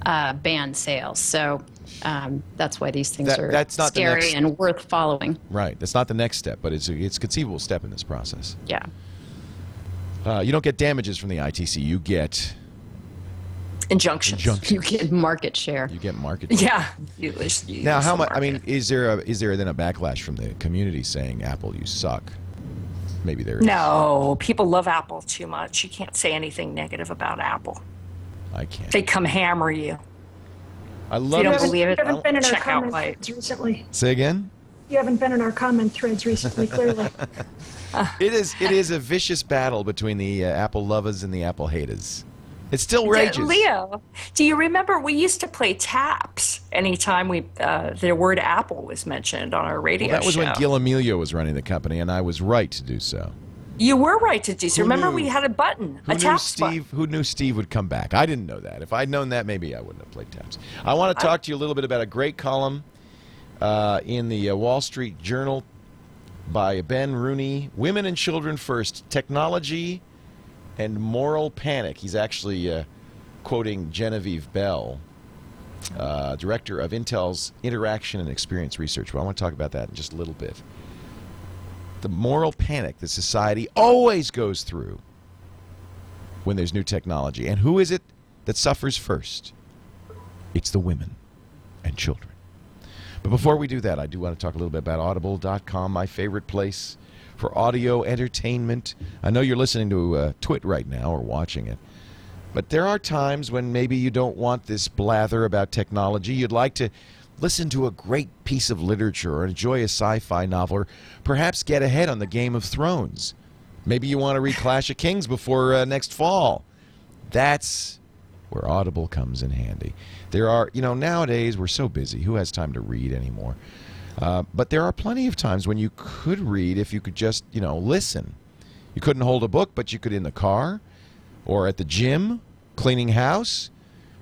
uh, ban sales. So um, that's why these things That- are that's not scary and worth following. Right. That's not the next step, but it's a, it's a conceivable step in this process. Yeah. Uh, you don't get damages from the ITC. You get Injunctions. injunctions. You get market share. You get market. Yeah. You you Now, how much? I mean, is there a, is there then a backlash from the community saying Apple, you suck? Maybe there is. No, people love Apple too much. You can't say anything negative about Apple. I can't. They come hammer you. I love. you love don't this. believe it, You haven't been in our check out comment threads recently. Say again. You haven't been in our comment threads recently, clearly. It is it is a vicious battle between the uh, Apple lovers and the Apple haters. It still rages. Leo, do you remember we used to play taps anytime we uh, the word Apple was mentioned on our radio Well, that was show? when Gil Amelio was running the company, and I was right to do so. You were right to do so. Who Remember, knew? we had a button, Who a knew tap Steve? Who knew Steve would come back? I didn't know that. If I'd known that, maybe I wouldn't have played taps. I want to talk to you a little bit about a great column uh, in the uh, Wall Street Journal by Ben Rooney. Women and Children First: Technology and Moral Panic. He's actually uh, quoting Genevieve Bell, uh, director of Intel's Interaction and Experience Research. Well, I want to talk about that in just a little bit. The moral panic that society always goes through when there's new technology. And who is it that suffers first? It's the women and children. But before we do that, I do want to talk a little bit about audible.com, my favorite place for audio entertainment. I know you're listening to uh, Twit right now or watching it. But there are times when maybe you don't want this blather about technology. You'd like to listen to a great piece of literature or enjoy a sci fi novel or perhaps get ahead on the Game of Thrones. Maybe you want to read Clash of Kings before uh, next fall. That's where Audible comes in handy. There are, you know, nowadays we're so busy. Who has time to read anymore? Uh, but there are plenty of times when you could read if you could just, you know, listen. You couldn't hold a book, but you could in the car or at the gym, cleaning house,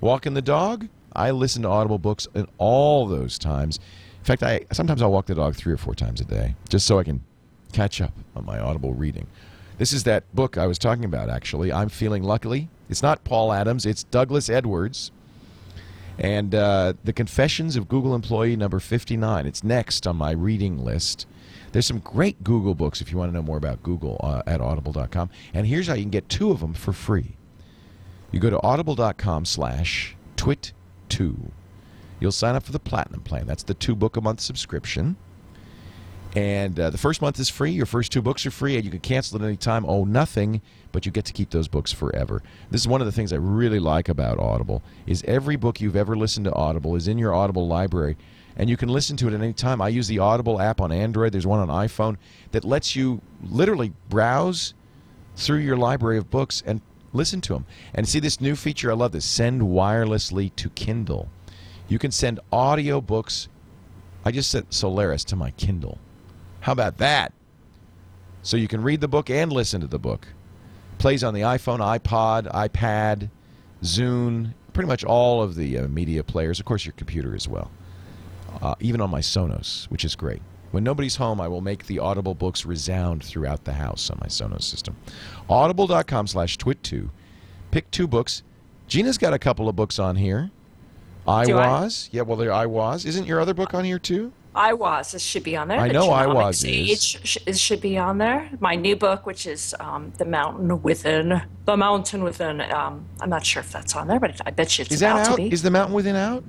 walking the dog. I listen to Audible books in all those times. In fact, I sometimes I'll walk the dog three or four times a day just so I can catch up on my Audible reading. This is that book I was talking about, actually. I'm Feeling Luckily. It's not Paul Adams, it's Douglas Edwards. And uh, The Confessions of Google Employee number 59. It's next on my reading list. There's some great Google books if you want to know more about Google uh, at audible.com. And here's how you can get two of them for free. You go to audible.com slash twit2. You'll sign up for the platinum plan. That's the two book a month subscription. And uh, the first month is free. Your first two books are free, and you can cancel at any time. Oh, nothing, but you get to keep those books forever. This is one of the things I really like about Audible. Is every book you've ever listened to Audible is in your Audible library, and you can listen to it at any time. I use the Audible app on Android. There's one on iPhone that lets you literally browse through your library of books and listen to them. And see this new feature? I love this. Send wirelessly to Kindle. You can send audio books. I just sent Solaris to my Kindle. How about that? So you can read the book and listen to the book. Plays on the iPhone, iPod, iPad, Zune, pretty much all of the uh, media players. Of course, your computer as well. Uh, even on my Sonos, which is great. When nobody's home, I will make the Audible books resound throughout the house on my Sonos system. Audible.com slash twit2. Pick two books. Gina's got a couple of books on here. I Do I? was. Yeah, well, there I was. Isn't your other book on here too? I was. This should be on there. I The know I Was is. Age sh- is, should be on there. My new book, which is um, The Mountain Within. The Mountain Within. Um, I'm not sure if that's on there, but I bet you it's Is about that out? to be. Is the Mountain Within out?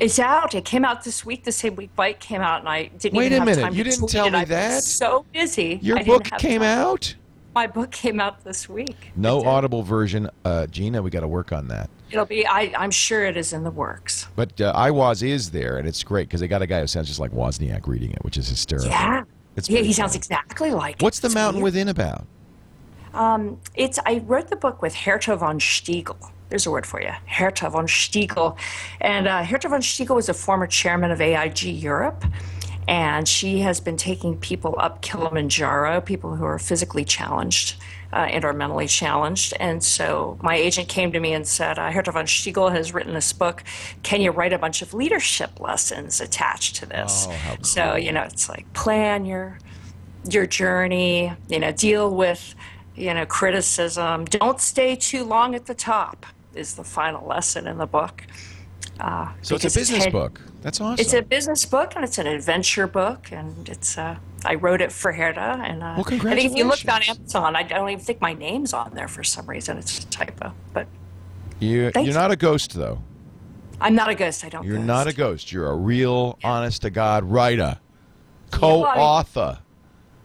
It's out. It came out this week. The same week Byte came out, and I didn't Wait even a have minute, time you to didn't tweet tell it. me that? So busy. Your book came time. out? My book came out this week. No Audible version. Uh, Gina, we got to work on that. It'll be. I, I'm sure it is in the works. But uh, iWoz is there, and it's great because they got a guy who sounds just like Wozniak reading it, which is hysterical. Yeah. It's yeah, he sounds cool. exactly like. it. What's the It's Mountain weird. Within about? It's I wrote the book with Herta von Stiegel. There's a word for you, Herta von Stiegel, and uh, Herta von Stiegel was a former chairman of AIG Europe, and she has been taking people up Kilimanjaro, people who are physically challenged uh, and are mentally challenged. And so my agent came to me and said, uh, Herta von Stiegel has written this book. Can you write a bunch of leadership lessons attached to this? Oh, how So you know, it's like plan your your journey, you know, deal with, you know, criticism. Don't stay too long at the top is the final lesson in the book. Uh, So it's a business head- book. That's awesome. It's a business book and it's an adventure book, and it's. Uh, I wrote it for Herta, and uh, Well, I think if you looked on. Amazon, I don't even think my name's on there for some reason. It's a typo, but you, you're you. not a ghost, though. I'm not a ghost. I don't. You're ghost. not a ghost. You're a real, honest to God writer, co author.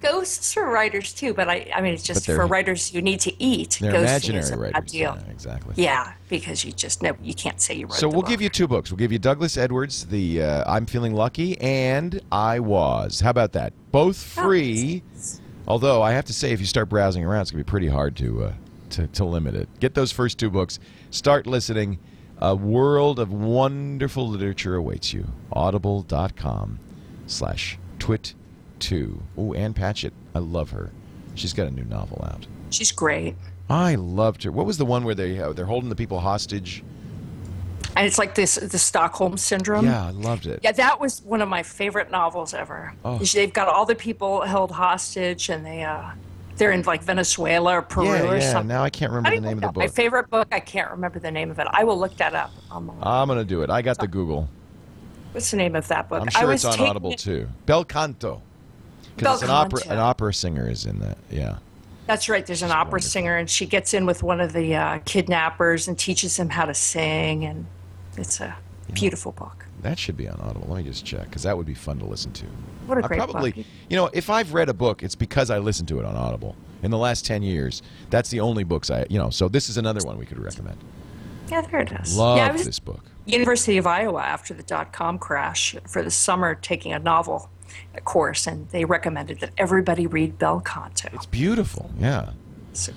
Ghosts are writers too, but I. I mean, it's just for writers who need to eat. They're ghosting imaginary writers. deal. Yeah, exactly. Yeah, because you just know you can't say you wrote. So we'll book. give you two books. We'll give you Douglas Edwards, the uh, I'm Feeling Lucky, and iWoz. How about that? Both Oh, free. Although I have to say, if you start browsing around, it's gonna be pretty hard to uh, to, to limit it. Get those first two books. Start listening. A world of wonderful literature awaits you. Audible.com slash twit two. Oh, Ann Patchett. I love her. She's got a new novel out. She's great, I loved her. What was the one where they uh, they're holding the people hostage? and it's like this the Stockholm syndrome. Yeah, I loved it. Yeah, that was one of my favorite novels ever. Oh. They've got all the people held hostage, and they uh, they're in like Venezuela or Peru yeah, or yeah. something. Now I can't remember How the name of the book. My favorite book. I can't remember the name of it. I will look that up. online. I'm gonna do it. I got the Google. What's the name of that book? I'm I sure was it's on Audible it- too. Bel Canto. Because an opera, an opera singer is in that. Yeah. That's right. There's an opera singer, and she gets in with one of the uh, kidnappers and teaches him how to sing, and it's a beautiful book. That should be on Audible. Let me just check, because that would be fun to listen to. What a I great probably, book. you know, if I've read a book, it's because I listened to it on Audible. In the last 10 years, that's the only books I, you know, so this is another one we could recommend. Yeah, there it is. Love yeah, I was this book. University of Iowa after the dot com crash for the summer taking a novel course, and they recommended that everybody read Bel Canto. It's beautiful. Yeah. So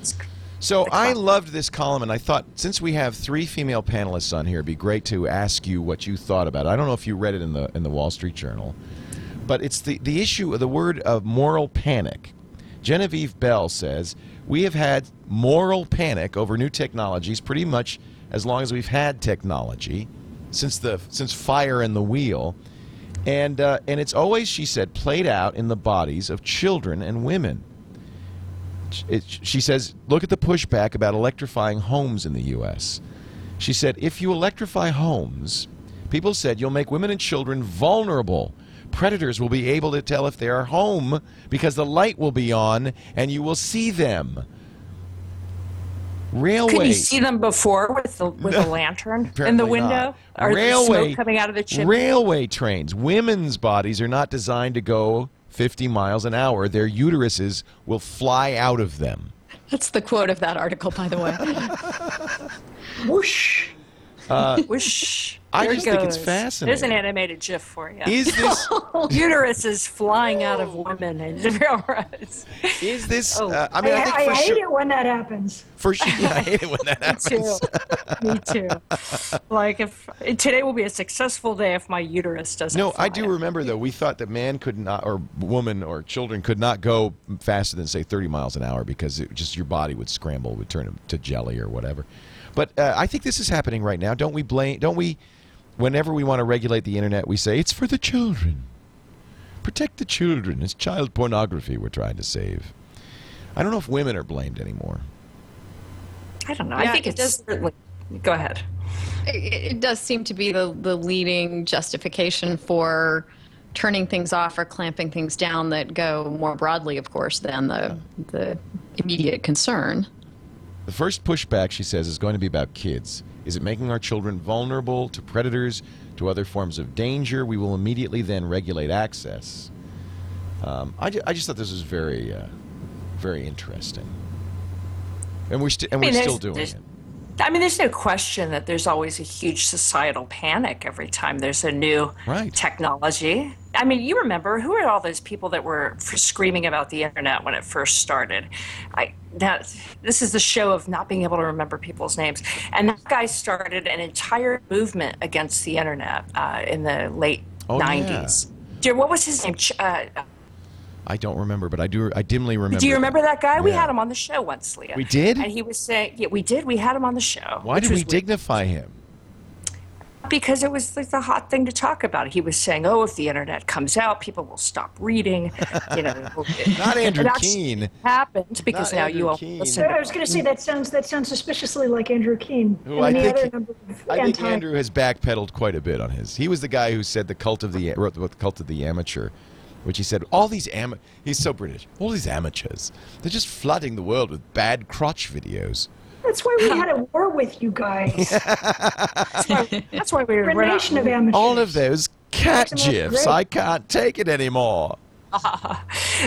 So I loved this column, and I thought since we have three female panelists on here, it'd be great to ask you what you thought about it. I don't know if you read it in the in the Wall Street Journal, but it's the the issue of the word of moral panic. Genevieve Bell says we have had moral panic over new technologies pretty much as long as we've had technology. since the since fire and the wheel, and uh, and it's always she said played out in the bodies of children and women. It, she says, look at the pushback about electrifying homes in the U.S. She said, if you electrify homes, people said you'll make women and children vulnerable. Predators will be able to tell if they are home because the light will be on and you will see them. Railway. Could you see them before with the with a lantern in the window? not. Or the railway smoke coming out of the chimney? Railway trains. Women's bodies are not designed to go 50 miles an hour. Their uteruses will fly out of them. That's the quote of that article, by the way. Whoosh. Whoosh. I There it just think it's goes. fascinating. There's an animated GIF for you. Is this Uterus is flying out of women and railroads. is this Oh. uh, I mean I, I, think I for hate sure it when that happens. for sure I hate it when that happens. Me too. Me too. Like if today will be a successful day if my uterus doesn't. No, I do out. remember though. We thought that man could not, or woman, or children could not go faster than say 30 miles an hour because it just your body would scramble, would turn to jelly or whatever. But uh, I think this is happening right now. Don't we blame? Don't we? Whenever we want to regulate the internet, we say it's for the children. Protect the children. It's child pornography we're trying to save. I don't know if women are blamed anymore. I don't know. Yeah, I think it it's does- certainly. Go ahead. it, it does seem to be the, the leading justification for turning things off or clamping things down that go more broadly, of course, than the, the immediate concern. The first pushback, she says, is going to be about kids. Is it making our children vulnerable to predators, to other forms of danger? We will immediately then regulate access. Um, I, ju- I just thought this was very, uh, very interesting. And we're, st- and I we're mean, still doing it. I mean, there's no question that there's always a huge societal panic every time there's a new Right. technology. I mean, you remember who are all those people that were screaming about the internet when it first started? I that this is the show of not being able to remember people's names, and that guy started an entire movement against the internet uh, in the late Oh, yeah. '90s. Dear, what was his name? Uh, I don't remember, but I do. I dimly remember. do you remember that guy? We had him on the show once, Leo. We did? And he was saying, yeah, we did. We had him on the show. Why did we weird. dignify him? Because it was like the hot thing to talk about. He was saying, "Oh, if the internet comes out, people will stop reading." You know, Not Andrew it actually Keen. happened because Not now Andrew you all Keen. listen. I was going to say that sounds that sounds suspiciously like Andrew Keen Who and I think other of I think Andrew has backpedaled quite a bit on his. He was the guy who said the cult of the wrote the book The Cult of the Amateur, which he said all these am he's so British. All these amateurs, they're just flooding the world with bad crotch videos. That's why we had a war with you guys. that's, why, that's why we We're we're a not, nation of amateurs. All of those cat Makes them look gifs. I can't take it anymore.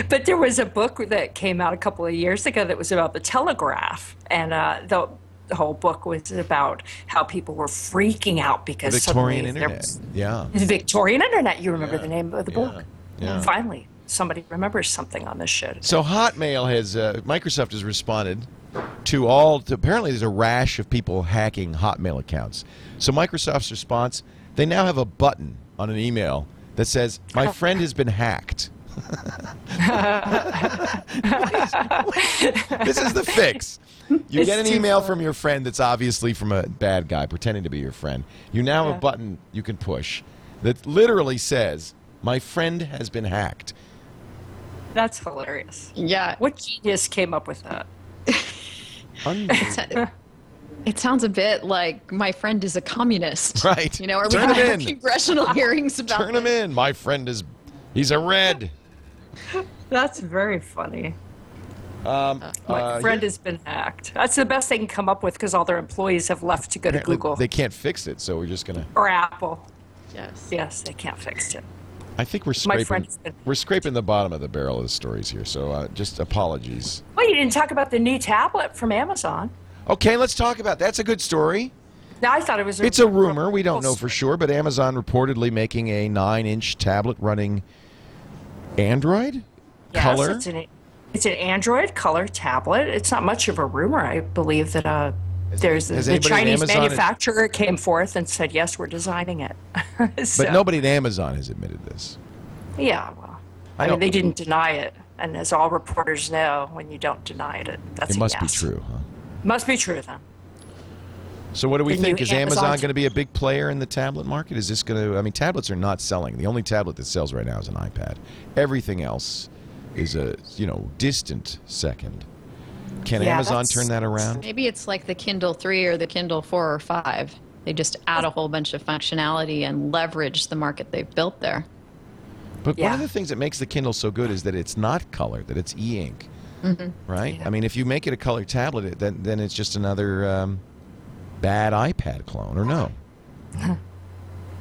But there was a book that came out a couple of years ago that was about the telegraph, and uh, the, the whole book was about how people were freaking out because Victorian suddenly there internet. was Yeah. the Victorian internet. You remember Yeah, the name of the yeah, book? yeah. Finally, somebody remembers something on this show. today. So Hotmail has uh, Microsoft has responded to all. To, apparently, there's a rash of people hacking Hotmail accounts. So Microsoft's response: they now have a button on an email that says, "My oh. friend has been hacked." this is the fix. You get an too email from your friend that's obviously from a bad guy pretending to be your friend. You now have a button you can push that literally says, "My friend has been hacked." That's hilarious. Yeah. What genius came up with that? Unbelievable. It sounds a bit like my friend is a communist. Right. You know, are we Turn going to have in. congressional hearings about Turn him in. My friend is, he's a red. That's very funny. Um, My uh, friend has been hacked. That's the best they can come up with because all their employees have left to go to apparently Google They can't fix it, so we're just gonna. or Apple. Yes. Yes, they can't fix it. I think we're scraping. We're scraping the bottom of the barrel of the stories here, so uh, just apologies. Well, you didn't talk about the new tablet from Amazon. Okay, let's talk about. That's a good story. Now, I thought it was. A It's a rumor. We don't know for sure, but Amazon reportedly making a nine-inch tablet running Android Yes, color. It's an, it's an Android color tablet. It's not much of a rumor. I believe that uh, there's has the anybody at Chinese Amazon- manufacturer came forth and said, "Yes, we're designing it." So, But nobody at Amazon has admitted this. Yeah, well, I I, don't- mean, they didn't deny it, and as all reporters know, when you don't deny it, that's It a must be yes. true, huh? Must be true then. So what do we The think? new Is Amazon Amazon- going to be a big player in the tablet market? Is this going to? I mean, tablets are not selling. The only tablet that sells right now is an iPad. Everything else is a you know distant second. Can Yeah, Amazon turn that around? Maybe it's like the Kindle 3 or the Kindle 4 or 5. They just add a whole bunch of functionality and leverage the market they've built there. But one of the things that makes the Kindle so good is that it's not color, that it's e-ink, right? I mean, if you make it a color tablet, then then it's just another um, bad iPad clone, or no?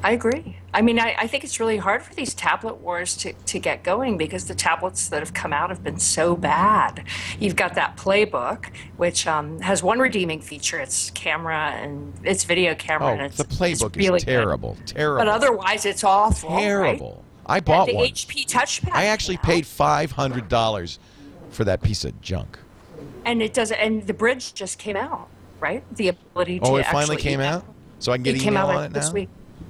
I agree. I mean, I, I think it's really hard for these tablet wars to, to get going because the tablets that have come out have been so bad. You've got that playbook, which um, has one redeeming feature it's camera and it's video camera. Oh, and it's, the playbook really is good. terrible, terrible, But otherwise, it's awful. right? terrible. I And bought the one. HP touchpad. I actually paid five hundred dollars for that piece of junk. And it does. And the bridge just came out, right? The ability to. Oh, it finally came email. out, so I can get it came email out on it this now. week.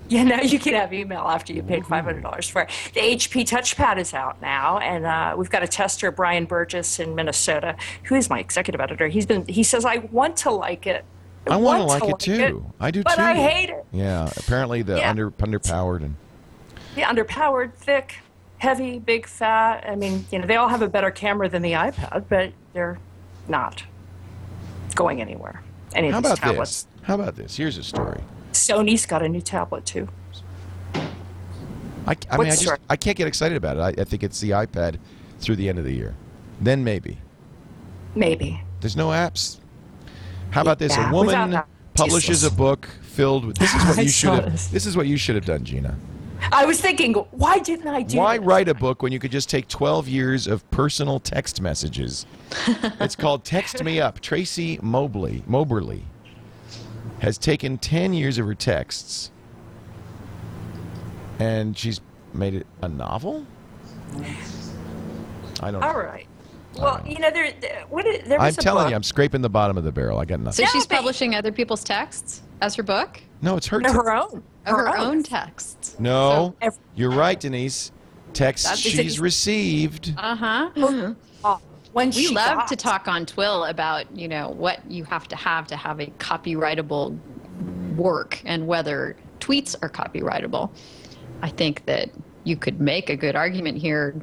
Yeah, now you can have email after you paid five hundred dollars for it. The HP touchpad is out now, and uh, we've got a tester, Brian Burgess in Minnesota, who is my executive editor. He's been. He says I want to like it. I want to like it too. I do but too. But I hate it. Yeah, apparently the Yeah. under underpowered and Yeah, underpowered, thick, heavy, big, fat. I mean, you know, they all have a better camera than the iPad, but they're not going anywhere. Any of how these about tablets. this? How about this? Here's a story. Sony's got a new tablet too. I, I mean, I just? I can't get excited about it. I, I think it's the iPad through the end of the year. Then maybe. Maybe. There's no apps. How about this? Yeah, a woman publishes a book filled with. This is what you should have. this. Is what you should have done, Gina. I was thinking, why didn't I do Why write a book when you could just take 12 years of personal text messages? it's called Text Me Up. Tracy Mobley, Moberly has taken 10 years of her texts and she's made it a novel? I don't All right. Well, you know, there, there, what is, there was I'm a telling book. you, I'm scraping the bottom of the barrel. I got So nothing. Yeah, she's but- publishing other people's texts as her book? No, it's her. No, her own. Oh, her own texts. no, So ev- you're right, Denise. Texts she's received. Uh huh. Oh, when We love got- to talk on TWiL about you know what you have to have to have a copyrightable work and whether tweets are copyrightable. I think that you could make a good argument here.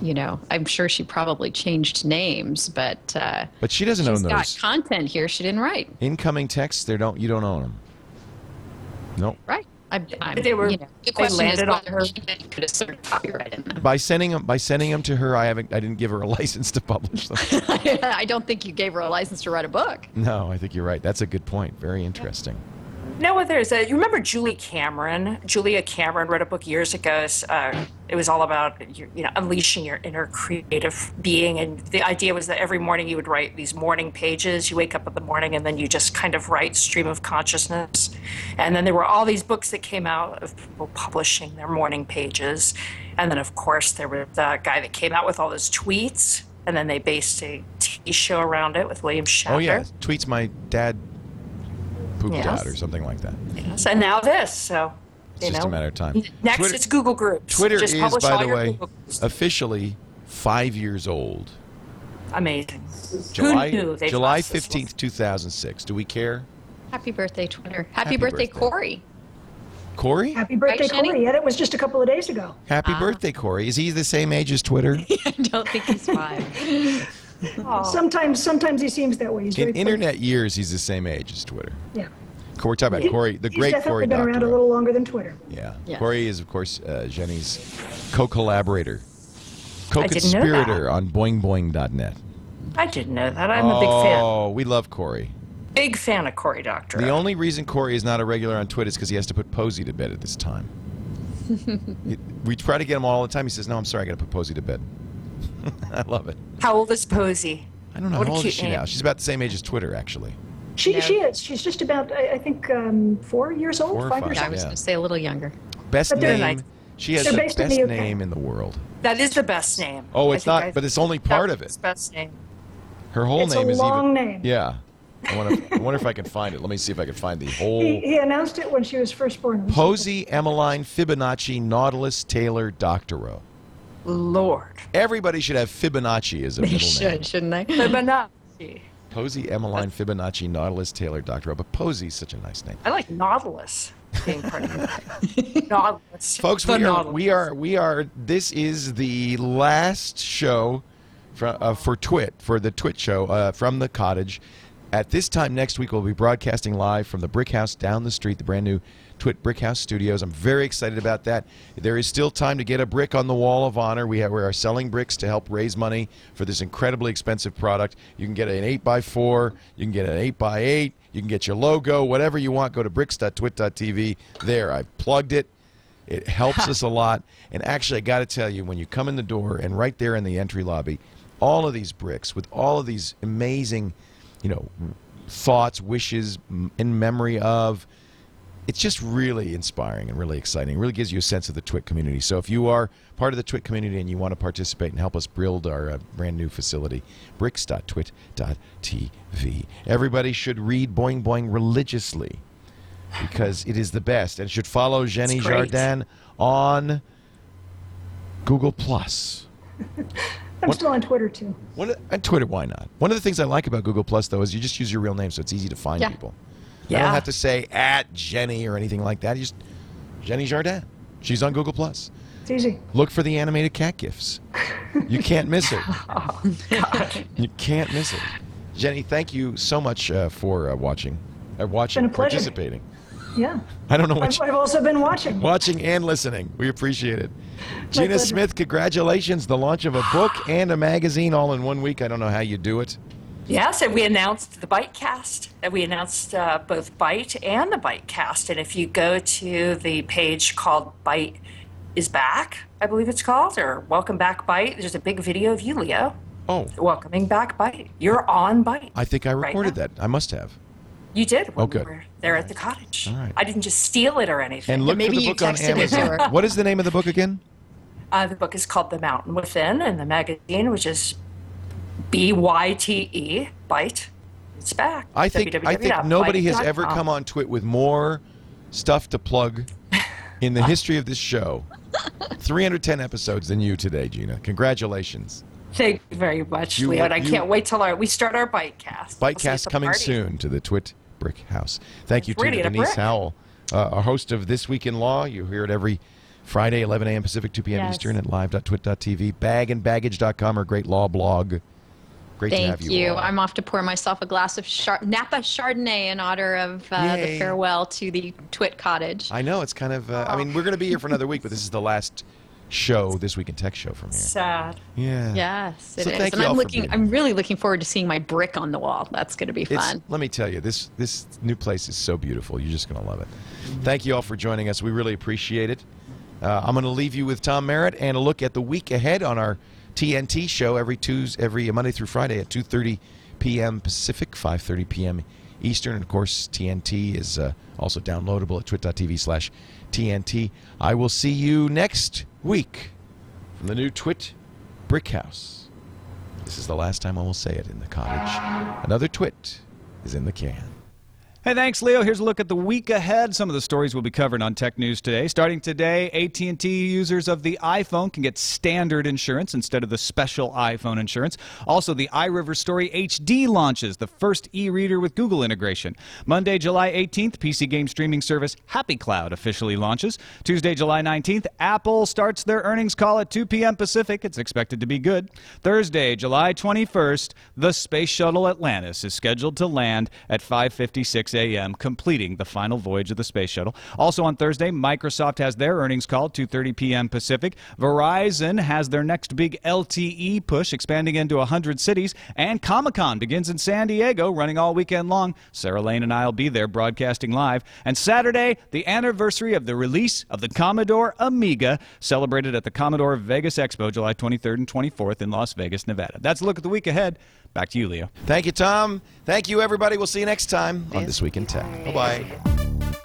You know, I'm sure she probably changed names, but uh, But she doesn't she's own got those. content here she didn't write. Incoming texts, they don't. You don't own them. Nope. Right. I'm, I'm, they were- you know, the they question is landed on whether her- she could assert copyright in them. By sending them, by sending them to her, I haven't. I didn't give her a license to publish them. I don't think you gave her a license to write a book. no, I think you're right. That's a good point. Very interesting. No, well, there's a. You remember Julie Cameron? Julia Cameron wrote a book years ago. Uh, it was all about you know unleashing your inner creative being, and the idea was that every morning you would write these morning pages. You wake up in the morning, and then you just kind of write stream of consciousness. And then there were all these books that came out of people publishing their morning pages, and then of course there was the guy that came out with all those tweets, and then they based a TV show around it with William Shatner. Oh yeah, tweets my dad pooped Yes. out or something like that. Yes, and now this. So It's you just know. a matter of time. Next, Twitter, it's Google Groups. Twitter Just is, by the way, officially five years old. Amazing. July, Who knew they'd July last this long? fifteenth, two thousand six. Do we care? Happy birthday, Twitter. Happy, Happy birthday, birthday. Corey. Corey? Happy birthday, Xeni? Corey. Yeah, that was just a couple of days ago. Happy ah. birthday, Corey. Is he the same age as Twitter? I don't think he's five. Sometimes, sometimes he seems that way. He's In internet years, he's the same age as Twitter. Yeah. We're talking about Corey, the he's great definitely Corey been around a little longer than Twitter. Yeah. Yeah. Corey is, of course, uh, Xeni's co-collaborator, didn't know co-conspirator on boingboing.net. I didn't know that. I'm a big fan. Oh, we love Corey. Big fan of Corey Doctor. The only reason Corey is not a regular on Twitter is because he has to put Poesy to bed at this time. We try to get him all the time. He says, "No, I'm sorry, I got to put Poesy to bed." I love it. How old is Poesy? I don't know What how a old is she name. now. She's about the same age as Twitter, actually. She, Yeah. she is. She's just about, I, I think, um, four years old, Four or five five. years I was Yeah. going to say a little younger. Best But they're name. nice. She has They're the based in best the UK. name in the world. That is the best name. Oh, it's not, I- but it's only part of it. Best name. Her whole It's a name is long even. name. Yeah. I, wanna, I wonder if I can find it. Let me see if I can find the He, whole. he announced it when she was first born. Poesy, Emmeline, Fibonacci, Nautilus, Taylor, Doctorow. Lord. Everybody should have Fibonacci as a They middle name. should, shouldn't they? Fibonacci. Poesy, Emmeline, Fibonacci, Nautilus, Taylor, Doctorow. But Poesy's such a nice name. I like Nautilus being part of it. Nautilus. Folks, The we are, Nautilus. we are, we are, this is the last show for, uh, for Twit, for the Twit show uh, from the cottage. At this time next week, we'll be broadcasting live from the Brick House down the street, the brand new Twit Brick House Studios. I'm very excited about that. There is still time to get a brick on the wall of honor. We, have, we are selling bricks to help raise money for this incredibly expensive product. You can get an 8x4, you can get an 8x8, you can get your logo, whatever you want. Go to bricks.twit.tv. There, I've plugged it. It helps us a lot. And actually, I got to tell you, when you come in the door and right there in the entry lobby, all of these bricks with all of these amazing, you know, thoughts, wishes in memory of, it's just really inspiring and really exciting. It really gives you a sense of the Twit community. So if you are part of the Twit community and you want to participate and help us build our uh, brand new facility, bricks.twit.tv. Everybody should read Boing Boing religiously because it is the best and should follow Xeni It's. Jardin on Google Plus. I'm still on Twitter too. One of, and Twitter, why not? One of the things I like about Google Plus though is you just use your real name, so it's easy to find Yeah. people. You Yeah. don't have to say at Xeni or anything like that. You just Xeni Jardin. She's on Google Plus. It's easy. Look for the animated cat gifs. You can't miss it. you can't miss it. Xeni, thank you so much uh, for uh, watching, uh, watching, Been a participating. Yeah. I don't know what I've, you- I've also been watching. watching and listening. We appreciate it. Gina pleasure. Smith, congratulations! The launch of a book and a magazine all in one week. I don't know how you do it. Yes, and we announced the Bytecast. And we announced uh, both Byte and the Bytecast. And if you go to the page called Byte is Back, I believe it's called, or Welcome Back Byte, there's a big video of you, Leo, Oh, welcoming back Byte. You're on Byte. I think I recorded now. that. I must have. You did when Oh, good. we were there at the cottage. All right. I didn't just steal it or anything. And look maybe for the book on texted it to Amazon. What is the name of the book again? Uh, the book is called The Mountain Within, and the magazine, which is B Y T E, Byte, it's back. I think I think nobody has ever come on Twit with more stuff to plug in the history of this show. 310 episodes than you today, Gina. Congratulations. Thank you very much, You- Leo. And I you- can't wait till our, we start our Bytecast. We'll see you at Bytecast the coming party. soon to the Twit Brick House. Thank you to Denise. Howell, uh, our host of This Week in Law. You hear it every Friday, 11 a.m. Pacific, 2 p.m. Yes. Eastern at live.twit.tv. Bagandbaggage.com, our great law blog. Great to have Thank you. you. all. I'm off to pour myself a glass of Char- Napa Chardonnay in honor of uh, the farewell to the Twit Cottage. I know it's kind of. Uh, I mean, we're going to be here for another week, but this is the last show, this week in tech show from here. Sad. Yeah. Yes, it So is. thank and you all I'm for looking. being I'm really looking forward to seeing my brick on the wall. That's going to be It's, fun. let me tell you, this this new place is so beautiful. You're just going to love it. Thank you all for joining us. We really appreciate it. Uh, I'm going to leave you with Tom Merritt and a look at the week ahead on our TNT show every Tuesday, every Monday through Friday at 2:30 p.m. Pacific, 5:30 p.m. Eastern. And of course, TNT is uh, also downloadable at twit.tv/TNT. I will see you next week from the new Twit Brick House. This is the last time I will say it in the cottage. Another twit is in the can. Hey, thanks, Leo. Here's a look at the week ahead. Some of the stories we'll be covering on Tech News today. Starting today, AT&T users of the iPhone can get standard insurance instead of the special iPhone insurance. Also, the iRiver Story HD launches, the first e-reader with Google integration. Monday, July 18th, PC game streaming service Happy Cloud officially launches. Tuesday, July 19th, Apple starts their earnings call at 2 p.m. Pacific. It's expected to be good. Thursday, July 21st, the Space Shuttle Atlantis is scheduled to land at 5:56 a.m., completing the final voyage of the space shuttle. Also on Thursday, Microsoft has their earnings call 2:30 p.m. Pacific. Verizon has their next big LTE push, expanding into 100 cities, and Comic-Con begins in San Diego, running all weekend long. Sarah Lane and I'll be there broadcasting live. And Saturday, the anniversary of the release of the Commodore Amiga, celebrated at the Commodore Vegas Expo, July 23rd and 24th in Las Vegas, Nevada. That's a look at the week ahead. Back to you, Leo. Thank you, Tom. Thank you, everybody. We'll see you next time on This Week in Tech. Bye bye.